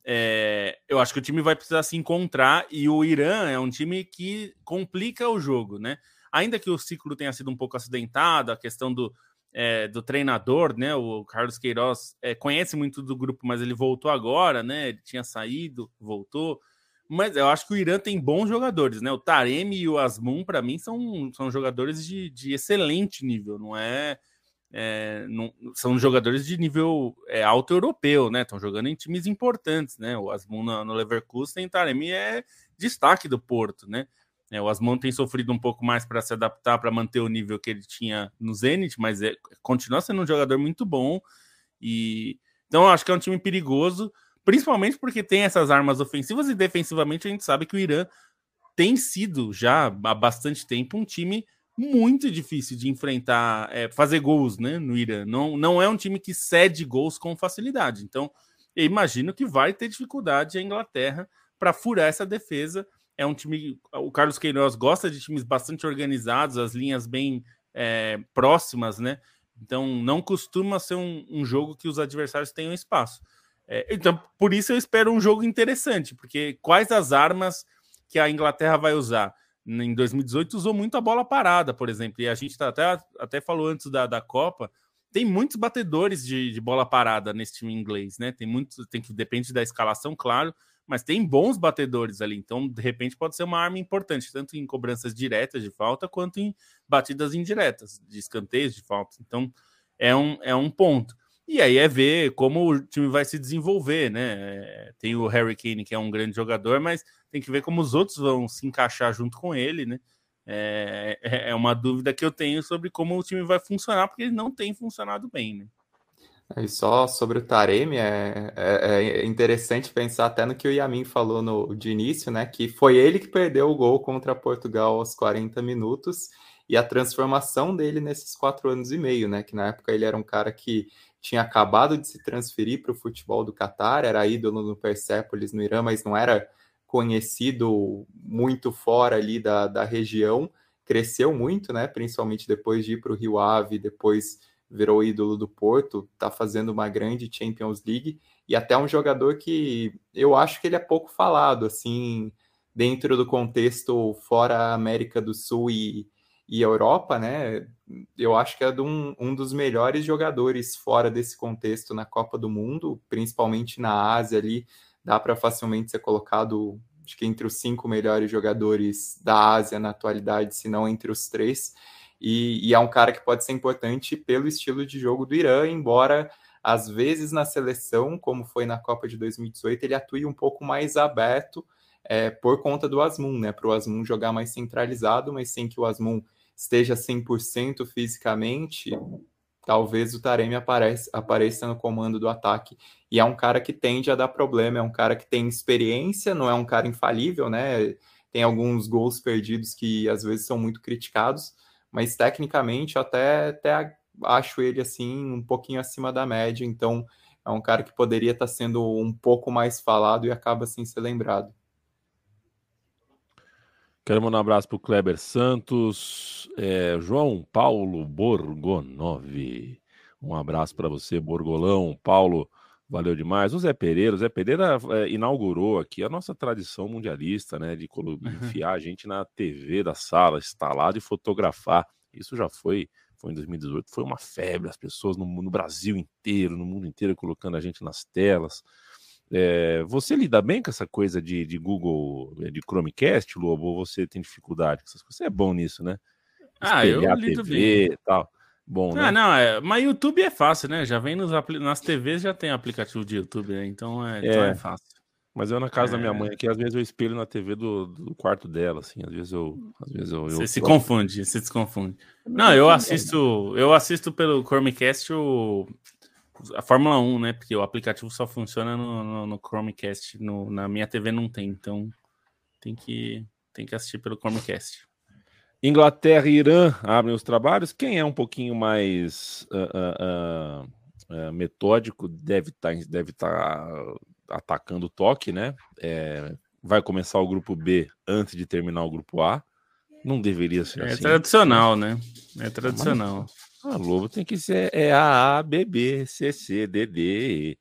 É, eu acho que o time vai precisar se encontrar e o Irã é um time que complica o jogo, né? Ainda que o ciclo tenha sido um pouco acidentado, a questão do, é, do treinador, né? O Carlos Queiroz é, conhece muito do grupo, mas ele voltou agora, né? Ele tinha saído, voltou. Mas eu acho que o Irã tem bons jogadores, né? O Taremi e o Asmun, para mim, são, são jogadores de, de excelente nível, não é, é não, são jogadores de nível é, alto europeu, né? Estão jogando em times importantes, né? O Asmun no, no Leverkusen, o Taremi é destaque do Porto, né? É, o Asmon tem sofrido um pouco mais para se adaptar, para manter o nível que ele tinha no Zenit, mas é, continua sendo um jogador muito bom. E então acho que é um time perigoso, principalmente porque tem essas armas ofensivas e defensivamente a gente sabe que o Irã tem sido já há bastante tempo um time muito difícil de enfrentar, é, fazer gols, né, no Irã. Não, não é um time que cede gols com facilidade. Então, eu imagino que vai ter dificuldade a Inglaterra para furar essa defesa é um time. O Carlos Queiroz gosta de times bastante organizados, as linhas bem é, próximas, né? Então não costuma ser um, um, jogo que os adversários tenham espaço. É, então, por isso eu espero um jogo interessante, porque quais as armas que a Inglaterra vai usar? Em 2018 usou muito a bola parada, por exemplo, e a gente tá até, até falou antes da, da Copa. Tem muitos batedores de, de bola parada nesse time inglês, né? Tem muitos, tem que depende da escalação, claro, mas tem bons batedores ali, então de repente pode ser uma arma importante, tanto em cobranças diretas de falta quanto em batidas indiretas, de escanteios de falta. Então é um, é um ponto. E aí é ver como o time vai se desenvolver, né? Tem o Harry Kane, que é um grande jogador, mas tem que ver como os outros vão se encaixar junto com ele, né? É, é, é uma dúvida que eu tenho sobre como o time vai funcionar, porque ele não tem funcionado bem, né? E só sobre o Taremi, é, é, é, interessante pensar até no que o Yamin falou no, de início, né? Que foi ele que perdeu o gol contra Portugal aos 40 minutos e a transformação dele nesses quatro anos e meio, né? Que na época ele era um cara que tinha acabado de se transferir para o futebol do Catar, era ídolo no Persepolis, no Irã, mas não era conhecido muito fora ali da, da região. Cresceu muito, né? Principalmente depois de ir para o Rio Ave, depois virou ídolo do Porto, está fazendo uma grande Champions League e até um jogador que eu acho que ele é pouco falado assim dentro do contexto fora América do Sul e, e Europa, né? Eu acho que é um, um dos melhores jogadores fora desse contexto na Copa do Mundo, principalmente na Ásia ali, dá para facilmente ser colocado acho que entre os cinco melhores jogadores da Ásia na atualidade, se não entre os três. E, e, é um cara que pode ser importante pelo estilo de jogo do Irã, embora às vezes na seleção, como foi na Copa de 2018, ele atue um pouco mais aberto é, por conta do Asmun, né? Para o Asmun jogar mais centralizado, mas sem que o Asmun esteja 100% fisicamente, talvez o Taremi apareça, apareça no comando do ataque. E é um cara que tende a dar problema, é um cara que tem experiência, não é um cara infalível, né? Tem alguns gols perdidos que às vezes são muito criticados, mas tecnicamente até, até acho ele assim um pouquinho acima da média, então é um cara que poderia estar sendo um pouco mais falado e acaba sem ser lembrado. Quero mandar um abraço para o Kleber Santos, é, João Paulo Borgonov. Um abraço para você, Borgolão. Paulo, valeu demais. O Zé Pereira, o Zé Pereira é, inaugurou aqui a nossa tradição mundialista, né? De enfiar a gente na TV da sala, instalado e fotografar. Isso já foi, foi em 2018, foi uma febre, as pessoas no, no Brasil inteiro, no mundo inteiro, colocando a gente nas telas. É, você lida bem com essa coisa de, de Google, de Chromecast, Lobo, ou você tem dificuldade com essas coisas? Você é bom nisso, né? ah, eu lido TV bem. E tal. Bom, ah, né? não, é, mas YouTube é fácil, né? Já vem nos nas TVs, já tem aplicativo de YouTube, né? Então é, é. Então é fácil. Mas eu na casa é... da minha mãe aqui, às vezes eu espelho na TV do, do quarto dela, assim, às vezes eu. Às vezes eu, você eu... se confunde, você se confunde. Não, eu assisto, eu assisto pelo Chromecast o, a Fórmula 1, né? Porque o aplicativo só funciona no, no, no Chromecast, no, na minha TV não tem, então tem que, tem que assistir pelo Chromecast. Inglaterra e Irã abrem os trabalhos. Quem é um pouquinho mais uh, uh, uh, metódico deve estar tá, deve tá atacando o toque, né? É, vai começar o grupo B antes de terminar o grupo A. Não deveria ser é assim. É tradicional, né? É tradicional. Mas, a Lobo tem que ser é A, A, B, B, C, C, D, D.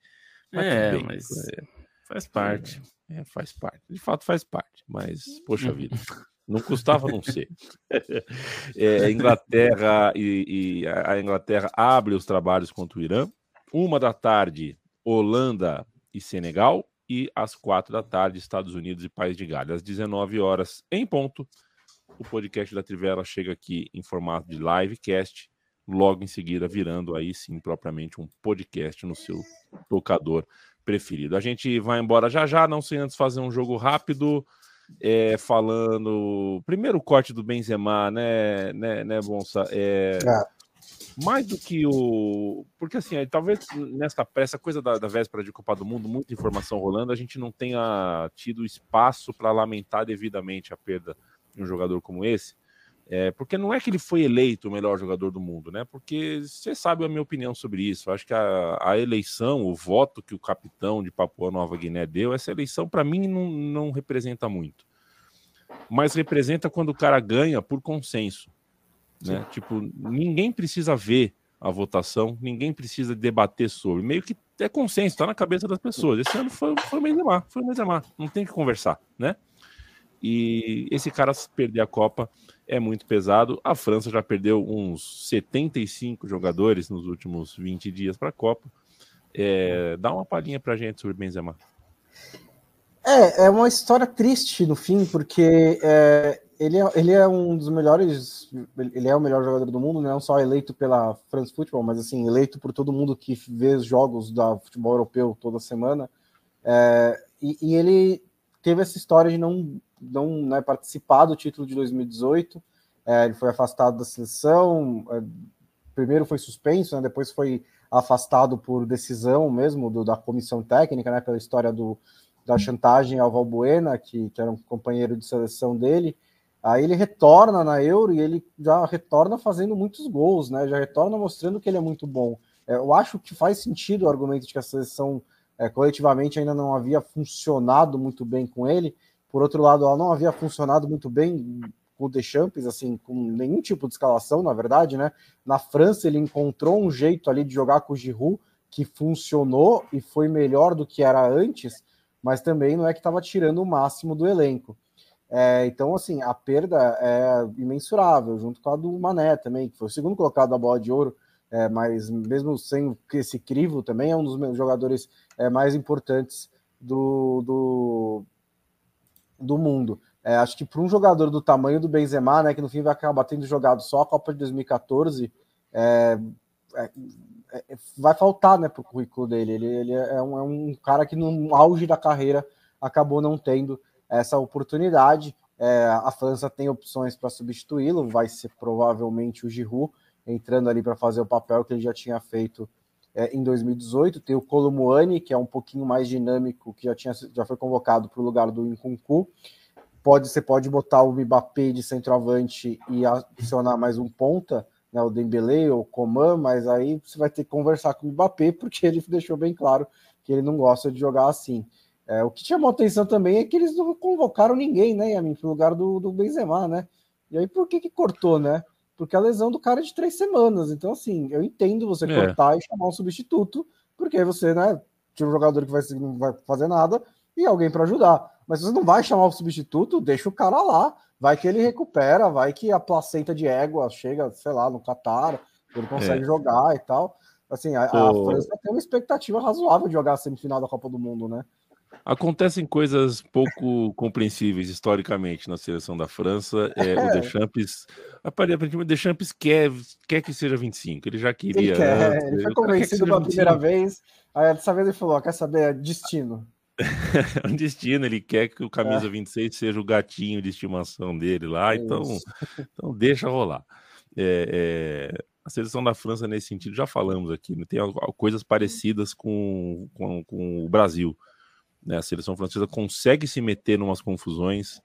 Mas é, bem, mas é, faz parte. É, faz parte. De fato faz parte. Mas, poxa vida. [LAUGHS] Não custava não ser. É, Inglaterra e, e, a Inglaterra abre os trabalhos contra o Irã. Uma da tarde, Holanda e Senegal. E às quatro da tarde, Estados Unidos e País de Gales. Às 19 horas, em ponto, o podcast da Trivela chega aqui em formato de livecast, logo em seguida virando aí sim propriamente um podcast no seu tocador preferido. A gente vai embora já já, não sem antes fazer um jogo rápido é, falando. Primeiro corte do Benzema, né, né, né Bonsa? É, é. Mais do que o. Porque assim, talvez nessa essa coisa da, da véspera de Copa do Mundo, muita informação rolando, a gente não tenha tido espaço para lamentar devidamente a perda de um jogador como esse. É, porque não é que ele foi eleito o melhor jogador do mundo, né? Porque você sabe a minha opinião sobre isso. Eu acho que a, a, eleição, o voto que o capitão de Papua Nova Guiné deu, essa eleição para mim não, não representa muito. Mas representa quando o cara ganha por consenso. Né? Tipo, ninguém precisa ver a votação, ninguém precisa debater sobre. Meio que é consenso, está na cabeça das pessoas. Esse ano foi, foi o Benzema, foi o Benzema. Não tem que conversar, né? E esse cara perder a Copa é muito pesado. A França já perdeu uns 75 jogadores nos últimos 20 dias para a Copa. É, dá uma palhinha para a gente sobre Benzema. É, é uma história triste no fim, porque é, ele, é, ele é um dos melhores, ele é o melhor jogador do mundo, não só eleito pela France Football, mas assim, eleito por todo mundo que vê os jogos da futebol europeu toda semana. É, e, e ele teve essa história de não não né, participar do título de 2018. É, ele foi afastado da seleção. É, primeiro foi suspenso, né, depois foi afastado por decisão mesmo do, da comissão técnica, né, pela história do, da chantagem ao Valbuena, que, que era um companheiro de seleção dele. Aí ele retorna na Euro e ele já retorna fazendo muitos gols, né? Já retorna mostrando que ele é muito bom. É, eu acho que faz sentido o argumento de que a seleção é, coletivamente ainda não havia funcionado muito bem com ele, por outro lado, ela não havia funcionado muito bem com o Deschamps, assim, com nenhum tipo de escalação, na verdade, né? Na França, ele encontrou um jeito ali de jogar com o Giroud que funcionou e foi melhor do que era antes, mas também não é que estava tirando o máximo do elenco. É, então, assim, a perda é imensurável, junto com a do Mané também, que foi o segundo colocado da bola de ouro, é, mas mesmo sem esse crivo, também é um dos jogadores é, mais importantes do, do, do mundo. É, acho que para um jogador do tamanho do Benzema, né, que no fim vai acabar tendo jogado só a Copa de 2014, é, é, é, vai faltar né, para o currículo dele. Ele, ele é, um, é, um, cara que no auge da carreira acabou não tendo essa oportunidade. É, a França tem opções para substituí-lo, vai ser provavelmente o Giroud entrando ali para fazer o papel que ele já tinha feito é, em 2018. Tem o Colomuani, que é um pouquinho mais dinâmico, que já, tinha, já foi convocado para o lugar do Nkunku. Pode, você pode botar o Mbappé de centroavante e adicionar mais um ponta, né, o Dembele ou o Coman, mas aí você vai ter que conversar com o Mbappé, [LAUGHS] porque ele deixou bem claro que ele não gosta de jogar assim. É, o que chamou atenção também é que eles não convocaram ninguém, né, Yamin, para o lugar do, do Benzema, né? E aí por que que cortou, né? Porque a lesão do cara é de três semanas. Então, assim, eu entendo você é. cortar e chamar um substituto, porque aí você, né, tinha um jogador que vai, não vai fazer nada e alguém para ajudar. Mas você não vai chamar o substituto, deixa o cara lá. Vai que ele recupera, vai que a placenta de égua chega, sei lá, no Qatar, ele consegue é. jogar e tal. Assim, a, a França tem uma expectativa razoável de jogar a semifinal da Copa do Mundo, né? Acontecem coisas pouco compreensíveis historicamente na seleção da França. [LAUGHS] É, o Deschamps, aparentemente, o Deschamps quer, quer que seja 25. Ele já queria. Ele, quer, antes, ele foi convencido pela primeira vez. Aí dessa vez ele falou: quer saber? É destino. [LAUGHS] é um destino, ele quer que o camisa é. 26 seja o gatinho de estimação dele lá, então, então deixa rolar. É, é, a seleção da França, nesse sentido, já falamos aqui, né, tem coisas parecidas com, com, com o Brasil. Né? A seleção francesa consegue se meter em umas confusões.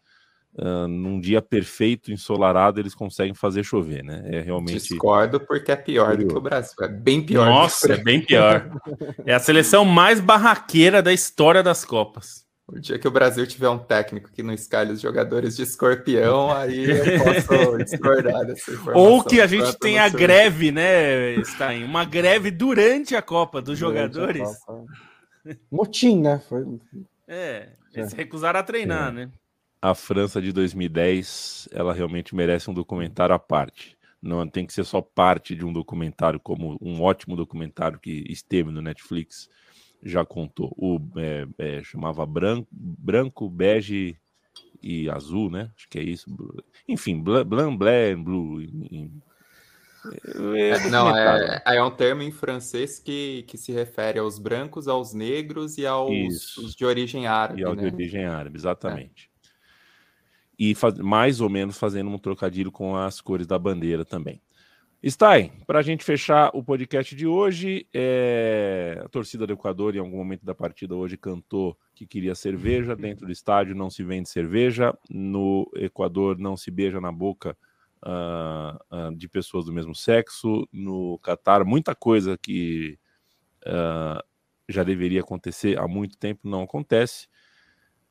Uh, num dia perfeito, ensolarado, eles conseguem fazer chover, né? É realmente. Discordo porque é pior do que o Brasil. É bem pior. Nossa, é bem pior. [LAUGHS] é a seleção mais barraqueira da história das Copas. O dia que o Brasil tiver um técnico que não escalhe os jogadores de escorpião, aí eu [LAUGHS] posso discordar dessa informação. Ou que a gente tenha greve, né, Stein? Uma greve durante a Copa dos durante jogadores. Motim, né? Foi... É, eles é. recusaram a treinar, é. né? a França de 2010, ela realmente merece um documentário à parte. Não tem que ser só parte de um documentário, como um ótimo documentário que esteve no Netflix já contou. O é, é, chamava branco, branco, bege e azul, né? Acho que é isso. Enfim, blanc, blanc, blue. É, é, não, é, é um termo em francês que, que se refere aos brancos, aos negros e aos de origem árabe. E aos né? de origem árabe, exatamente. É. E faz, mais ou menos fazendo um trocadilho com as cores da bandeira também. Stein, para a gente fechar o podcast de hoje, é... a torcida do Equador, em algum momento da partida hoje, cantou que queria cerveja. Dentro do estádio não se vende cerveja. No Equador não se beija na boca uh, uh, de pessoas do mesmo sexo. No Catar, muita coisa que uh, já deveria acontecer há muito tempo não acontece.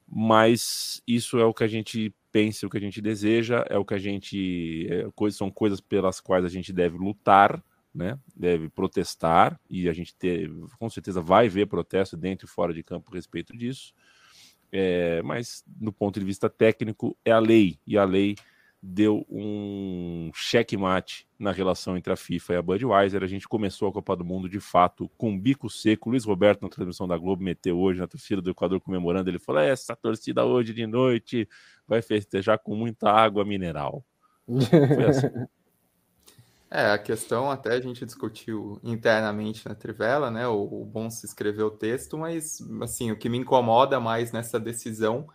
Mas isso é o que a gente pense o que a gente deseja, é o que a gente. É, são coisas pelas quais a gente deve lutar, né? deve protestar, e a gente ter, com certeza vai ver protesto dentro e fora de campo a respeito disso. É, mas, do ponto de vista técnico, é a lei, e a lei deu um checkmate na relação entre a FIFA e a Budweiser. A gente começou a Copa do Mundo de fato com um bico seco. Luiz Roberto, na transmissão da Globo, meteu hoje na torcida do Equador comemorando. Ele falou: essa torcida hoje de noite vai festejar com muita água mineral. Foi assim. [LAUGHS] É, a questão até a gente discutiu internamente na Trivela, né? O, o Bom se escreveu o texto, mas assim, o que me incomoda mais nessa decisão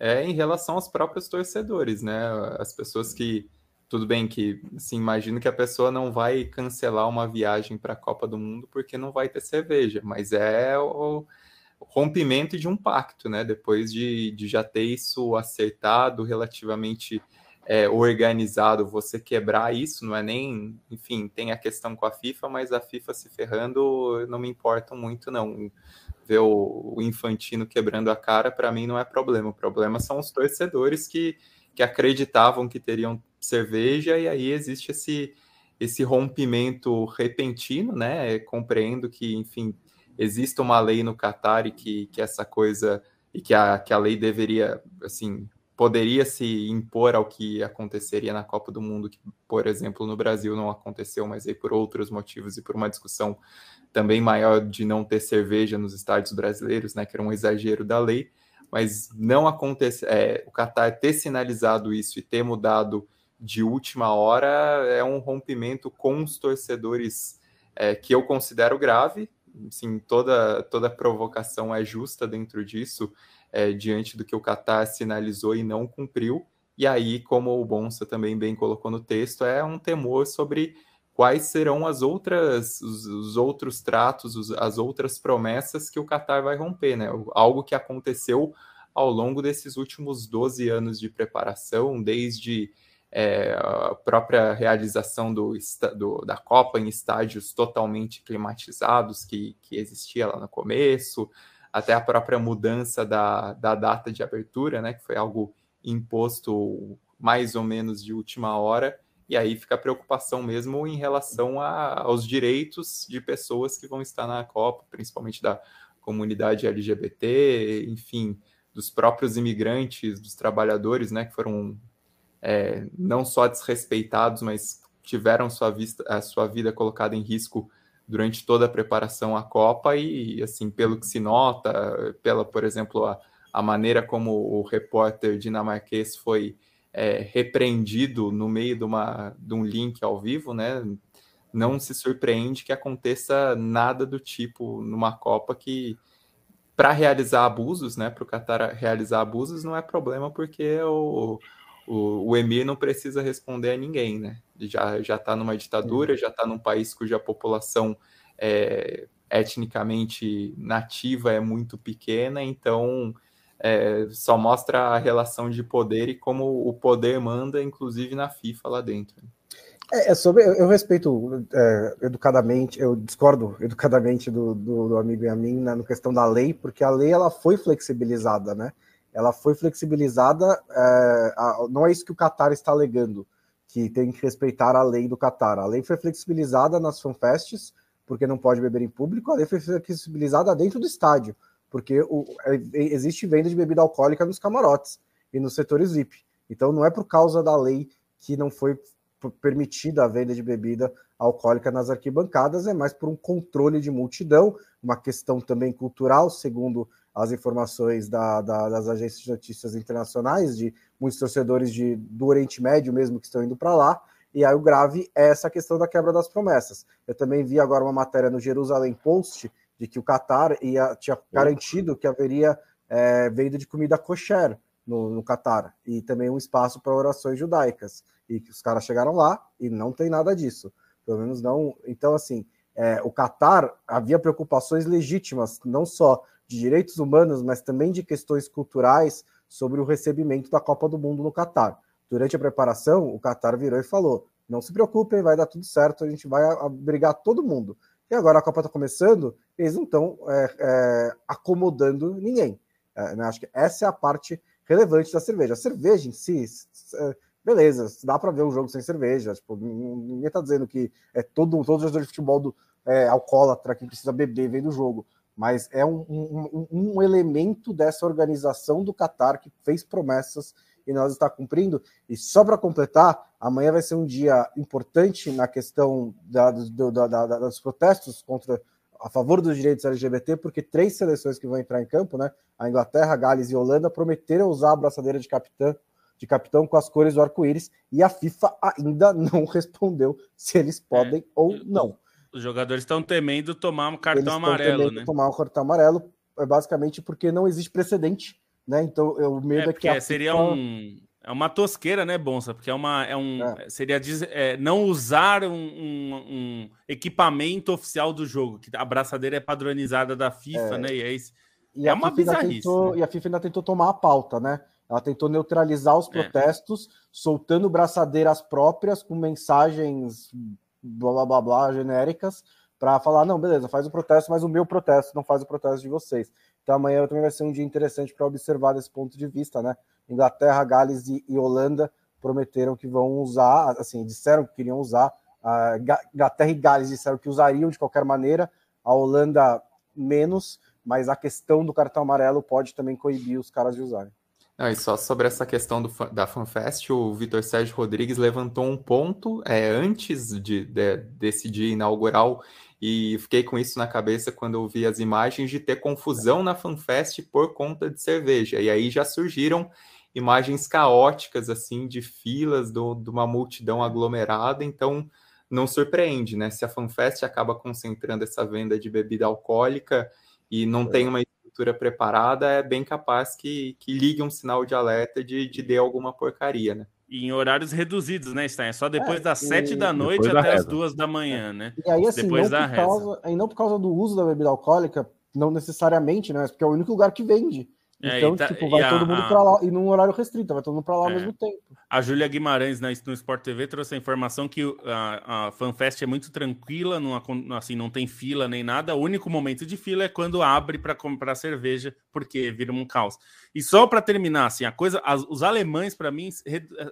é em relação aos próprios torcedores, né? As pessoas que tudo bem que assim, imagino que a pessoa não vai cancelar uma viagem para a Copa do Mundo porque não vai ter cerveja, mas é o, rompimento de um pacto, né? Depois de, de já ter isso acertado, relativamente é, organizado, você quebrar isso, não é nem, enfim, tem a questão com a FIFA, mas a FIFA se ferrando não me importa muito, não. Ver o, o Infantino quebrando a cara, para mim, não é problema. O problema são os torcedores que, que acreditavam que teriam cerveja, e aí existe esse, esse rompimento repentino, né? Compreendo que, enfim, exista uma lei no Catar e que, que essa coisa e que a, que a lei deveria, assim, poderia se impor ao que aconteceria na Copa do Mundo, que, por exemplo, no Brasil não aconteceu, mas aí por outros motivos e por uma discussão também maior de não ter cerveja nos estádios brasileiros, né, que era um exagero da lei, mas não acontece, é, o Qatar ter sinalizado isso e ter mudado de última hora é um rompimento com os torcedores é, que eu considero grave, sim, toda, toda provocação é justa dentro disso, é, diante do que o Qatar sinalizou e não cumpriu. E aí, como o Bonsa também bem colocou no texto, é um temor sobre quais serão as outras, os, os outros tratos, os, as outras promessas que o Qatar vai romper, né? Algo que aconteceu ao longo desses últimos 12 anos de preparação, desde é, a própria realização do, do, da Copa em estádios totalmente climatizados que, que existia lá no começo, até a própria mudança da, da data de abertura, né, que foi algo imposto mais ou menos de última hora, e aí fica a preocupação mesmo em relação a, aos direitos de pessoas que vão estar na Copa, principalmente da comunidade LGBT, enfim, dos próprios imigrantes, dos trabalhadores, né, que foram é, não só desrespeitados, mas tiveram sua, vista, a sua vida colocada em risco durante toda a preparação à Copa e, assim, pelo que se nota, pela, por exemplo, a, a maneira como o repórter dinamarquês foi é, repreendido no meio de, uma, de um link ao vivo, né? Não se surpreende que aconteça nada do tipo numa Copa que, para realizar abusos, né? Para o Qatar realizar abusos não é problema, porque o, o, o Emir não precisa responder a ninguém, né? Já já está numa ditadura, já está num país cuja população é, etnicamente nativa é muito pequena, então é, só mostra a relação de poder e como o poder manda, inclusive na FIFA lá dentro. É, é sobre, eu, eu respeito é, educadamente, eu discordo [LAUGHS] educadamente do, do, do amigo Yamin na no questão da lei, porque a lei ela foi flexibilizada, né? Ela foi flexibilizada. É, a, não é isso que o Qatar está alegando, que tem que respeitar a lei do Qatar. A lei foi flexibilizada nas fanfests, porque não pode beber em público, a lei foi flexibilizada dentro do estádio, porque o, é, existe venda de bebida alcoólica nos camarotes. e nos setores VIP. Então não é por causa da lei que não foi permitida a venda de bebida alcoólica nas arquibancadas, é mais por um controle de multidão, uma questão também cultural, segundo as informações da, da, das agências de notícias internacionais, de muitos torcedores de, do Oriente Médio mesmo que estão indo para lá, e aí o grave é essa questão da quebra das promessas. Eu também vi agora uma matéria no Jerusalém Post de que o Qatar ia, tinha garantido que haveria é, venda de comida kosher no, no Qatar, e também um espaço para orações judaicas. E que os caras chegaram lá e não tem nada disso. Pelo menos não. Então, assim, é, o Qatar havia preocupações legítimas, não só de direitos humanos, mas também de questões culturais sobre o recebimento da Copa do Mundo no Catar. Durante a preparação, o Catar virou e falou: não se preocupem, vai dar tudo certo, a gente vai abrigar todo mundo. E agora a Copa está começando, eles não estão é, é, acomodando ninguém. É, né? Acho que essa é a parte relevante da cerveja. A cerveja em si, é, beleza, dá para ver um jogo sem cerveja. Tipo, ninguém está dizendo que é todo, todo jogador de futebol do, é, alcoólatra que precisa beber vem do jogo mas é um, um, um, elemento dessa organização do Qatar que fez promessas e nós está cumprindo. E só para completar, amanhã vai ser um dia importante na questão da, do, da, da, dos protestos contra a favor dos direitos LGBT, porque três seleções que vão entrar em campo, né? A Inglaterra, Gales e Holanda prometeram usar a braçadeira de capitão, de capitão com as cores do arco-íris e a FIFA ainda [LAUGHS] não respondeu se eles podem é, ou não. Os jogadores estão temendo tomar um cartão amarelo, né? Tomar um cartão amarelo, é basicamente porque não existe precedente, né? Então, o medo é, é que a seria FIFA... um é uma tosqueira, né, Bonsa? Porque é uma é um é. seria é, não usar um, um, um, equipamento oficial do jogo, que a braçadeira é padronizada da FIFA, é. né? E é isso. E é uma bizarrice. Tentou, né? E a FIFA ainda tentou tomar a pauta, né? Ela tentou neutralizar os é. protestos, soltando braçadeiras próprias com mensagens blá blá blá, blá genéricas para falar, não, beleza, faz o protesto, mas o meu protesto não faz o protesto de vocês. Então amanhã também vai ser um dia interessante para observar desse ponto de vista, né? Inglaterra, Gales e, e, Holanda prometeram que vão usar, assim, disseram que queriam usar, a Inglaterra e Gales disseram que usariam de qualquer maneira, a Holanda menos, mas a questão do cartão amarelo pode também coibir os caras de usarem. Não, e só sobre essa questão do, da FanFest, o Vitor Sérgio Rodrigues levantou um ponto é, antes de, de, desse dia inaugural, e fiquei com isso na cabeça quando eu vi as imagens de ter confusão na FanFest por conta de cerveja. E aí já surgiram imagens caóticas, assim, de filas do, de uma multidão aglomerada, então não surpreende, né? Se a FanFest acaba concentrando essa venda de bebida alcoólica e não é. tem uma estrutura preparada, é bem capaz que, que ligue um sinal de alerta de, de dê alguma porcaria, né? E em horários reduzidos, né, Stein? É só depois é, das sete da noite até as duas da manhã, né? E aí, assim, depois não, por causa, e não por causa do uso da bebida alcoólica, não necessariamente, né? Porque é o único lugar que vende. É, então, tá, tipo, vai todo mundo a, para lá, e num horário restrito, vai todo mundo para lá é, ao mesmo tempo. A Júlia Guimarães, né, no Sport TV, trouxe a informação que a, a FanFest é muito tranquila, não, assim, não tem fila nem nada. O único momento de fila é quando abre para comprar cerveja, porque vira um caos. E só para terminar, assim, a coisa, as, os alemães, para mim,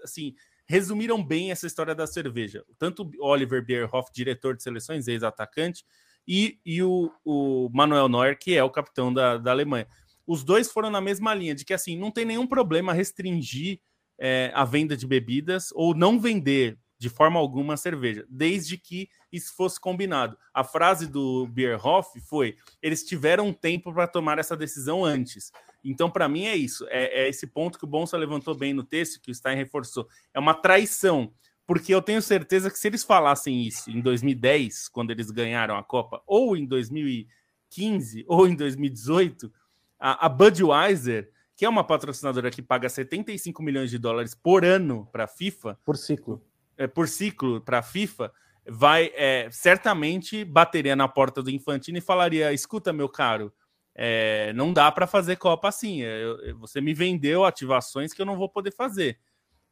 assim, resumiram bem essa história da cerveja. Tanto Oliver Bierhoff, diretor de seleções, ex-atacante, e, e o, o Manuel Neuer, que é o capitão da, da Alemanha os dois foram na mesma linha, de que assim, não tem nenhum problema restringir é, a venda de bebidas ou não vender de forma alguma a cerveja, desde que isso fosse combinado. A frase do Bierhoff foi: eles tiveram tempo para tomar essa decisão antes. Então, para mim, é isso. É, é, esse ponto que o Bonsa levantou bem no texto, que o Stein reforçou. É uma traição. Porque eu tenho certeza que se eles falassem isso em 2010, quando eles ganharam a Copa, ou em 2015, ou em 2018, a, a Budweiser, que é uma patrocinadora que paga 75 milhões de dólares por ano para a FIFA. Por ciclo. É, por ciclo para a FIFA, vai é, certamente bateria na porta do Infantino e falaria: escuta, meu caro, é, não dá para fazer Copa assim. É, eu, você me vendeu ativações que eu não vou poder fazer.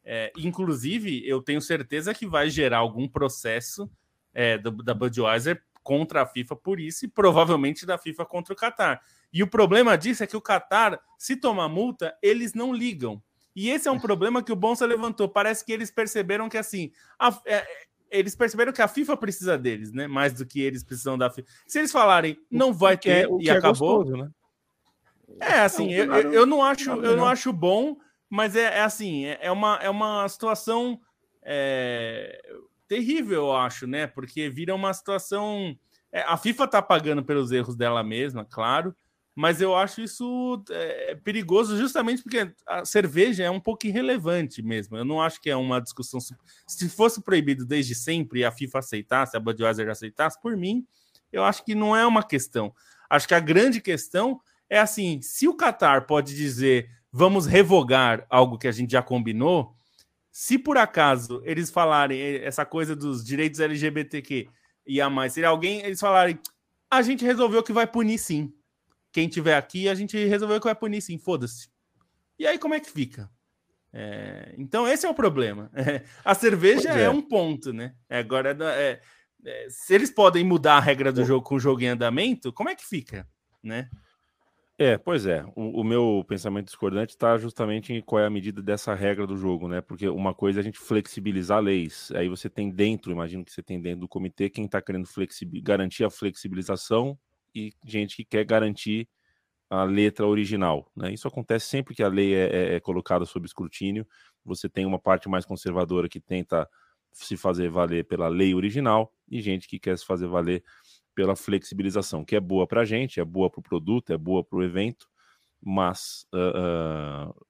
É, inclusive, eu tenho certeza que vai gerar algum processo é, do, da Budweiser contra a FIFA por isso e provavelmente da FIFA contra o Qatar. E o problema disso é que o Qatar, se tomar multa, eles não ligam. E esse é um problema que o Bonsa levantou. Parece que eles perceberam que assim, a, é, eles perceberam que a FIFA precisa deles, né? Mais do que eles precisam da FIFA. Se eles falarem não vai ter é, e é acabou, gostoso, né? É assim, eu, eu, eu, não acho, eu não acho bom Mas é, é assim, é, é, uma, é uma situação é, terrível, eu acho, né? Porque vira uma situação. É, a FIFA tá pagando pelos erros dela mesma, claro, mas eu acho isso é, perigoso justamente porque a cerveja é um pouco irrelevante mesmo. Eu não acho que é uma discussão. Se fosse proibido desde sempre e a FIFA aceitasse, a Budweiser aceitasse, por mim, eu acho que não é uma questão. Acho que a grande questão é assim: se o Qatar pode dizer vamos revogar algo que a gente já combinou, se por acaso eles falarem essa coisa dos direitos LGBTQ e a mais, se alguém eles falarem, a gente resolveu que vai punir sim. Quem tiver aqui, a gente resolveu que vai punir sim, foda-se. E aí como é que fica? É, então esse é o problema. [LAUGHS] É, a cerveja é. é. um ponto, né? É, agora é, é, se eles podem mudar a regra do jogo com o jogo em andamento, como é que fica, né? É, pois é. O, o meu pensamento discordante está justamente em qual é a medida dessa regra do jogo, né? Porque uma coisa é a gente flexibilizar leis. Aí você tem dentro, imagino que você tem dentro do comitê quem está querendo garantir a flexibilização e gente que quer garantir a letra original. Né? Isso acontece sempre que a lei é, é, é colocada sob escrutínio. Você tem uma parte mais conservadora que tenta se fazer valer pela lei original e gente que quer se fazer valer pela flexibilização, que é boa para a gente, é boa para o produto, é boa para o evento, mas uh, uh,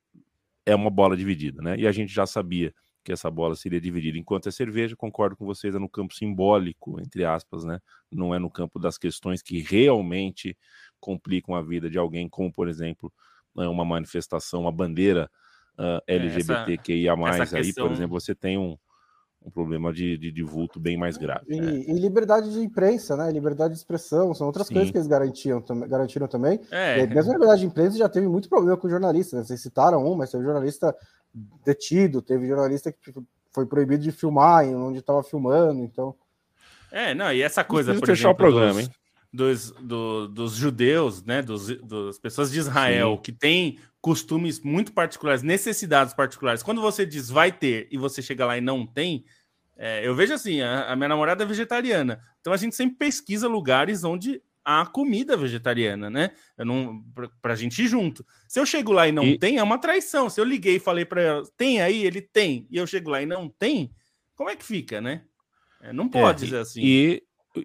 é uma bola dividida, né? E a gente já sabia que essa bola seria dividida. Enquanto é cerveja, concordo com vocês, é no campo simbólico, entre aspas, né? Não é no campo das questões que realmente complicam a vida de alguém, como, por exemplo, né, uma manifestação, uma bandeira uh, LGBTQIA+, essa, essa questão... aí, por exemplo, você tem um, um problema de, de, de, vulto bem mais grave. E, né? e, liberdade de imprensa, né? Liberdade de expressão, são outras Sim. coisas que eles garantiam, garantiram também. É. E mesmo a liberdade de imprensa já teve muito problema com jornalistas. Né? Vocês citaram um, mas teve jornalista detido, teve jornalista que foi proibido de filmar onde estava filmando, então. É, não, e essa coisa, por fechar exemplo, o programa, dos, hein? Dos, do, dos judeus, né, dos, das pessoas de Israel, Sim. que têm costumes muito particulares, necessidades particulares. Quando você diz vai ter e você chega lá e não tem, é, eu vejo assim, a, a, minha namorada é vegetariana, então a gente sempre pesquisa lugares onde há comida vegetariana, né? Eu não para a gente ir junto. Se eu chego lá e não e... tem, é uma traição. Se eu liguei e falei para ela, tem aí, ele tem, e eu chego lá e não tem, como é que fica, né? É, não pode é, dizer assim. E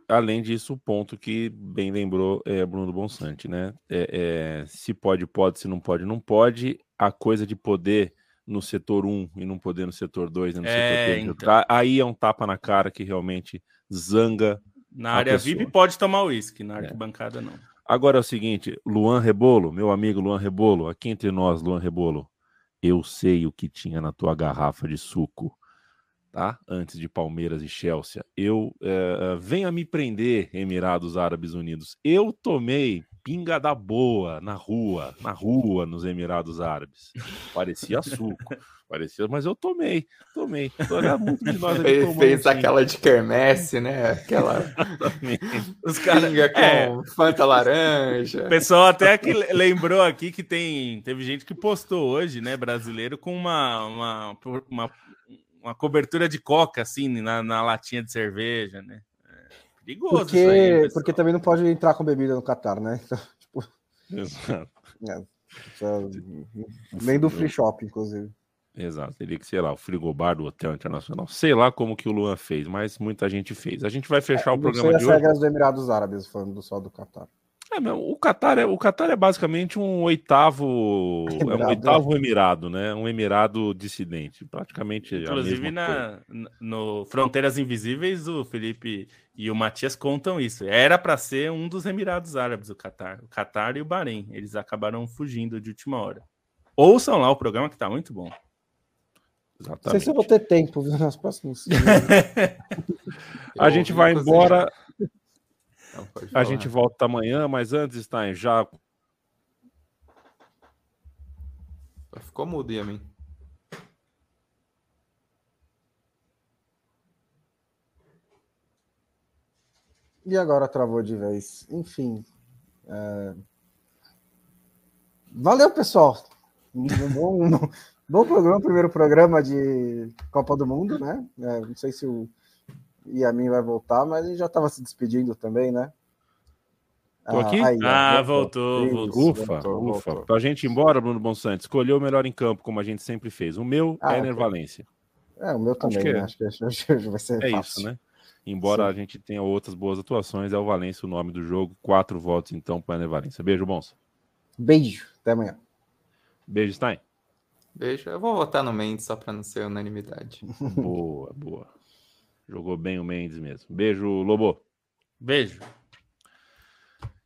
além disso, o ponto que bem lembrou é Bruno Bonsante, né? É, é, se pode, pode, se não pode, não pode. A coisa de poder no setor 1 e não poder no setor 2, né, no é, setor 3, então. aí é um tapa na cara que realmente zanga. Na área pessoa. VIP pode tomar uísque, na é. arquibancada não. Agora é o seguinte, Luan Rebolo, meu amigo Luan Rebolo, aqui entre nós, Luan Rebolo, eu sei o que tinha na tua garrafa de suco, tá? Antes de Palmeiras e Chelsea. Eu é, venha me prender, Emirados Árabes Unidos. Eu tomei pinga da boa na rua, na rua, nos Emirados Árabes. Parecia suco. [LAUGHS] Parecia, mas eu tomei, tomei. Muito de nós Ele fez aquela de quermesse, né? Aquela. Os caras. Pinga com é, Fanta laranja. O pessoal até que lembrou aqui que tem. Teve gente que postou hoje, né? Brasileiro, com uma, uma, uma, uma cobertura de coca, assim, na, na latinha de cerveja, né? Perigoso porque, aí, porque também não pode entrar com bebida no Catar, né? Então, tipo... Exato. É, nem do free shop, inclusive. Exato, teria que, sei lá, o frigobar do Hotel Internacional. Sei lá como que o Luan fez, mas muita gente fez. A gente vai fechar é, o programa de hoje. as regras do Emirados Árabes, falando só do Catar. É, o Catar é, o Catar é basicamente um oitavo, [LAUGHS] é um oitavo emirado, né? Um emirado dissidente, praticamente. Inclusive na no Fronteiras Invisíveis, o Felipe e o Matias contam isso. Era para ser um dos Emirados Árabes o Catar, o Catar e o Bahrein. Eles acabaram fugindo de última hora. Ouçam lá o programa que tá muito bom. Exatamente. Não sei se eu vou ter tempo viu, nas próximas. [LAUGHS] a gente vai embora. Não, a gente volta amanhã, mas antes, Stein, já. Ficou mudo, Yamin. E agora travou de vez. Enfim. É... Valeu, pessoal. Um bom, bom programa, primeiro programa de Copa do Mundo, né? É, não sei se o e a mim vai voltar, mas ele já estava se despedindo também, né? Tô aqui? Ah, aí, ah voltou, voltou. Ufa, voltou, ufa. Voltou. Pra gente ir embora, Bruno Bonsante, escolheu o melhor em campo, como a gente sempre fez. O meu ah, é Ener Valência. É, o meu também, acho que, né? acho que vai ser É fácil. isso, né? Embora Sim. a gente tenha outras boas atuações, é o Valência o nome do jogo. Quatro votos, então, para Ener Valência. Beijo, Bonsa. Beijo, até amanhã. Beijo, Stein. Beijo. Eu vou votar no Mendes só para não ser unanimidade. [LAUGHS] boa, boa. Jogou bem o Mendes mesmo. Beijo, Lobo. Beijo.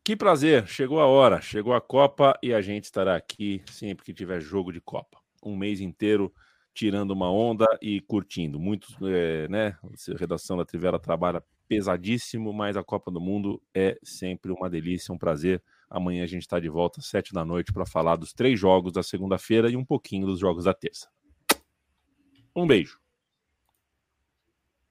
Que prazer, chegou a hora, chegou a Copa e a gente estará aqui sempre que tiver jogo de Copa. Um mês inteiro tirando uma onda e curtindo. Muitos, é, né? A redação da Trivela trabalha pesadíssimo, mas a Copa do Mundo é sempre uma delícia, um prazer. Amanhã a gente está de volta às sete da noite para falar dos três jogos da segunda-feira e um pouquinho dos jogos da terça. Um beijo.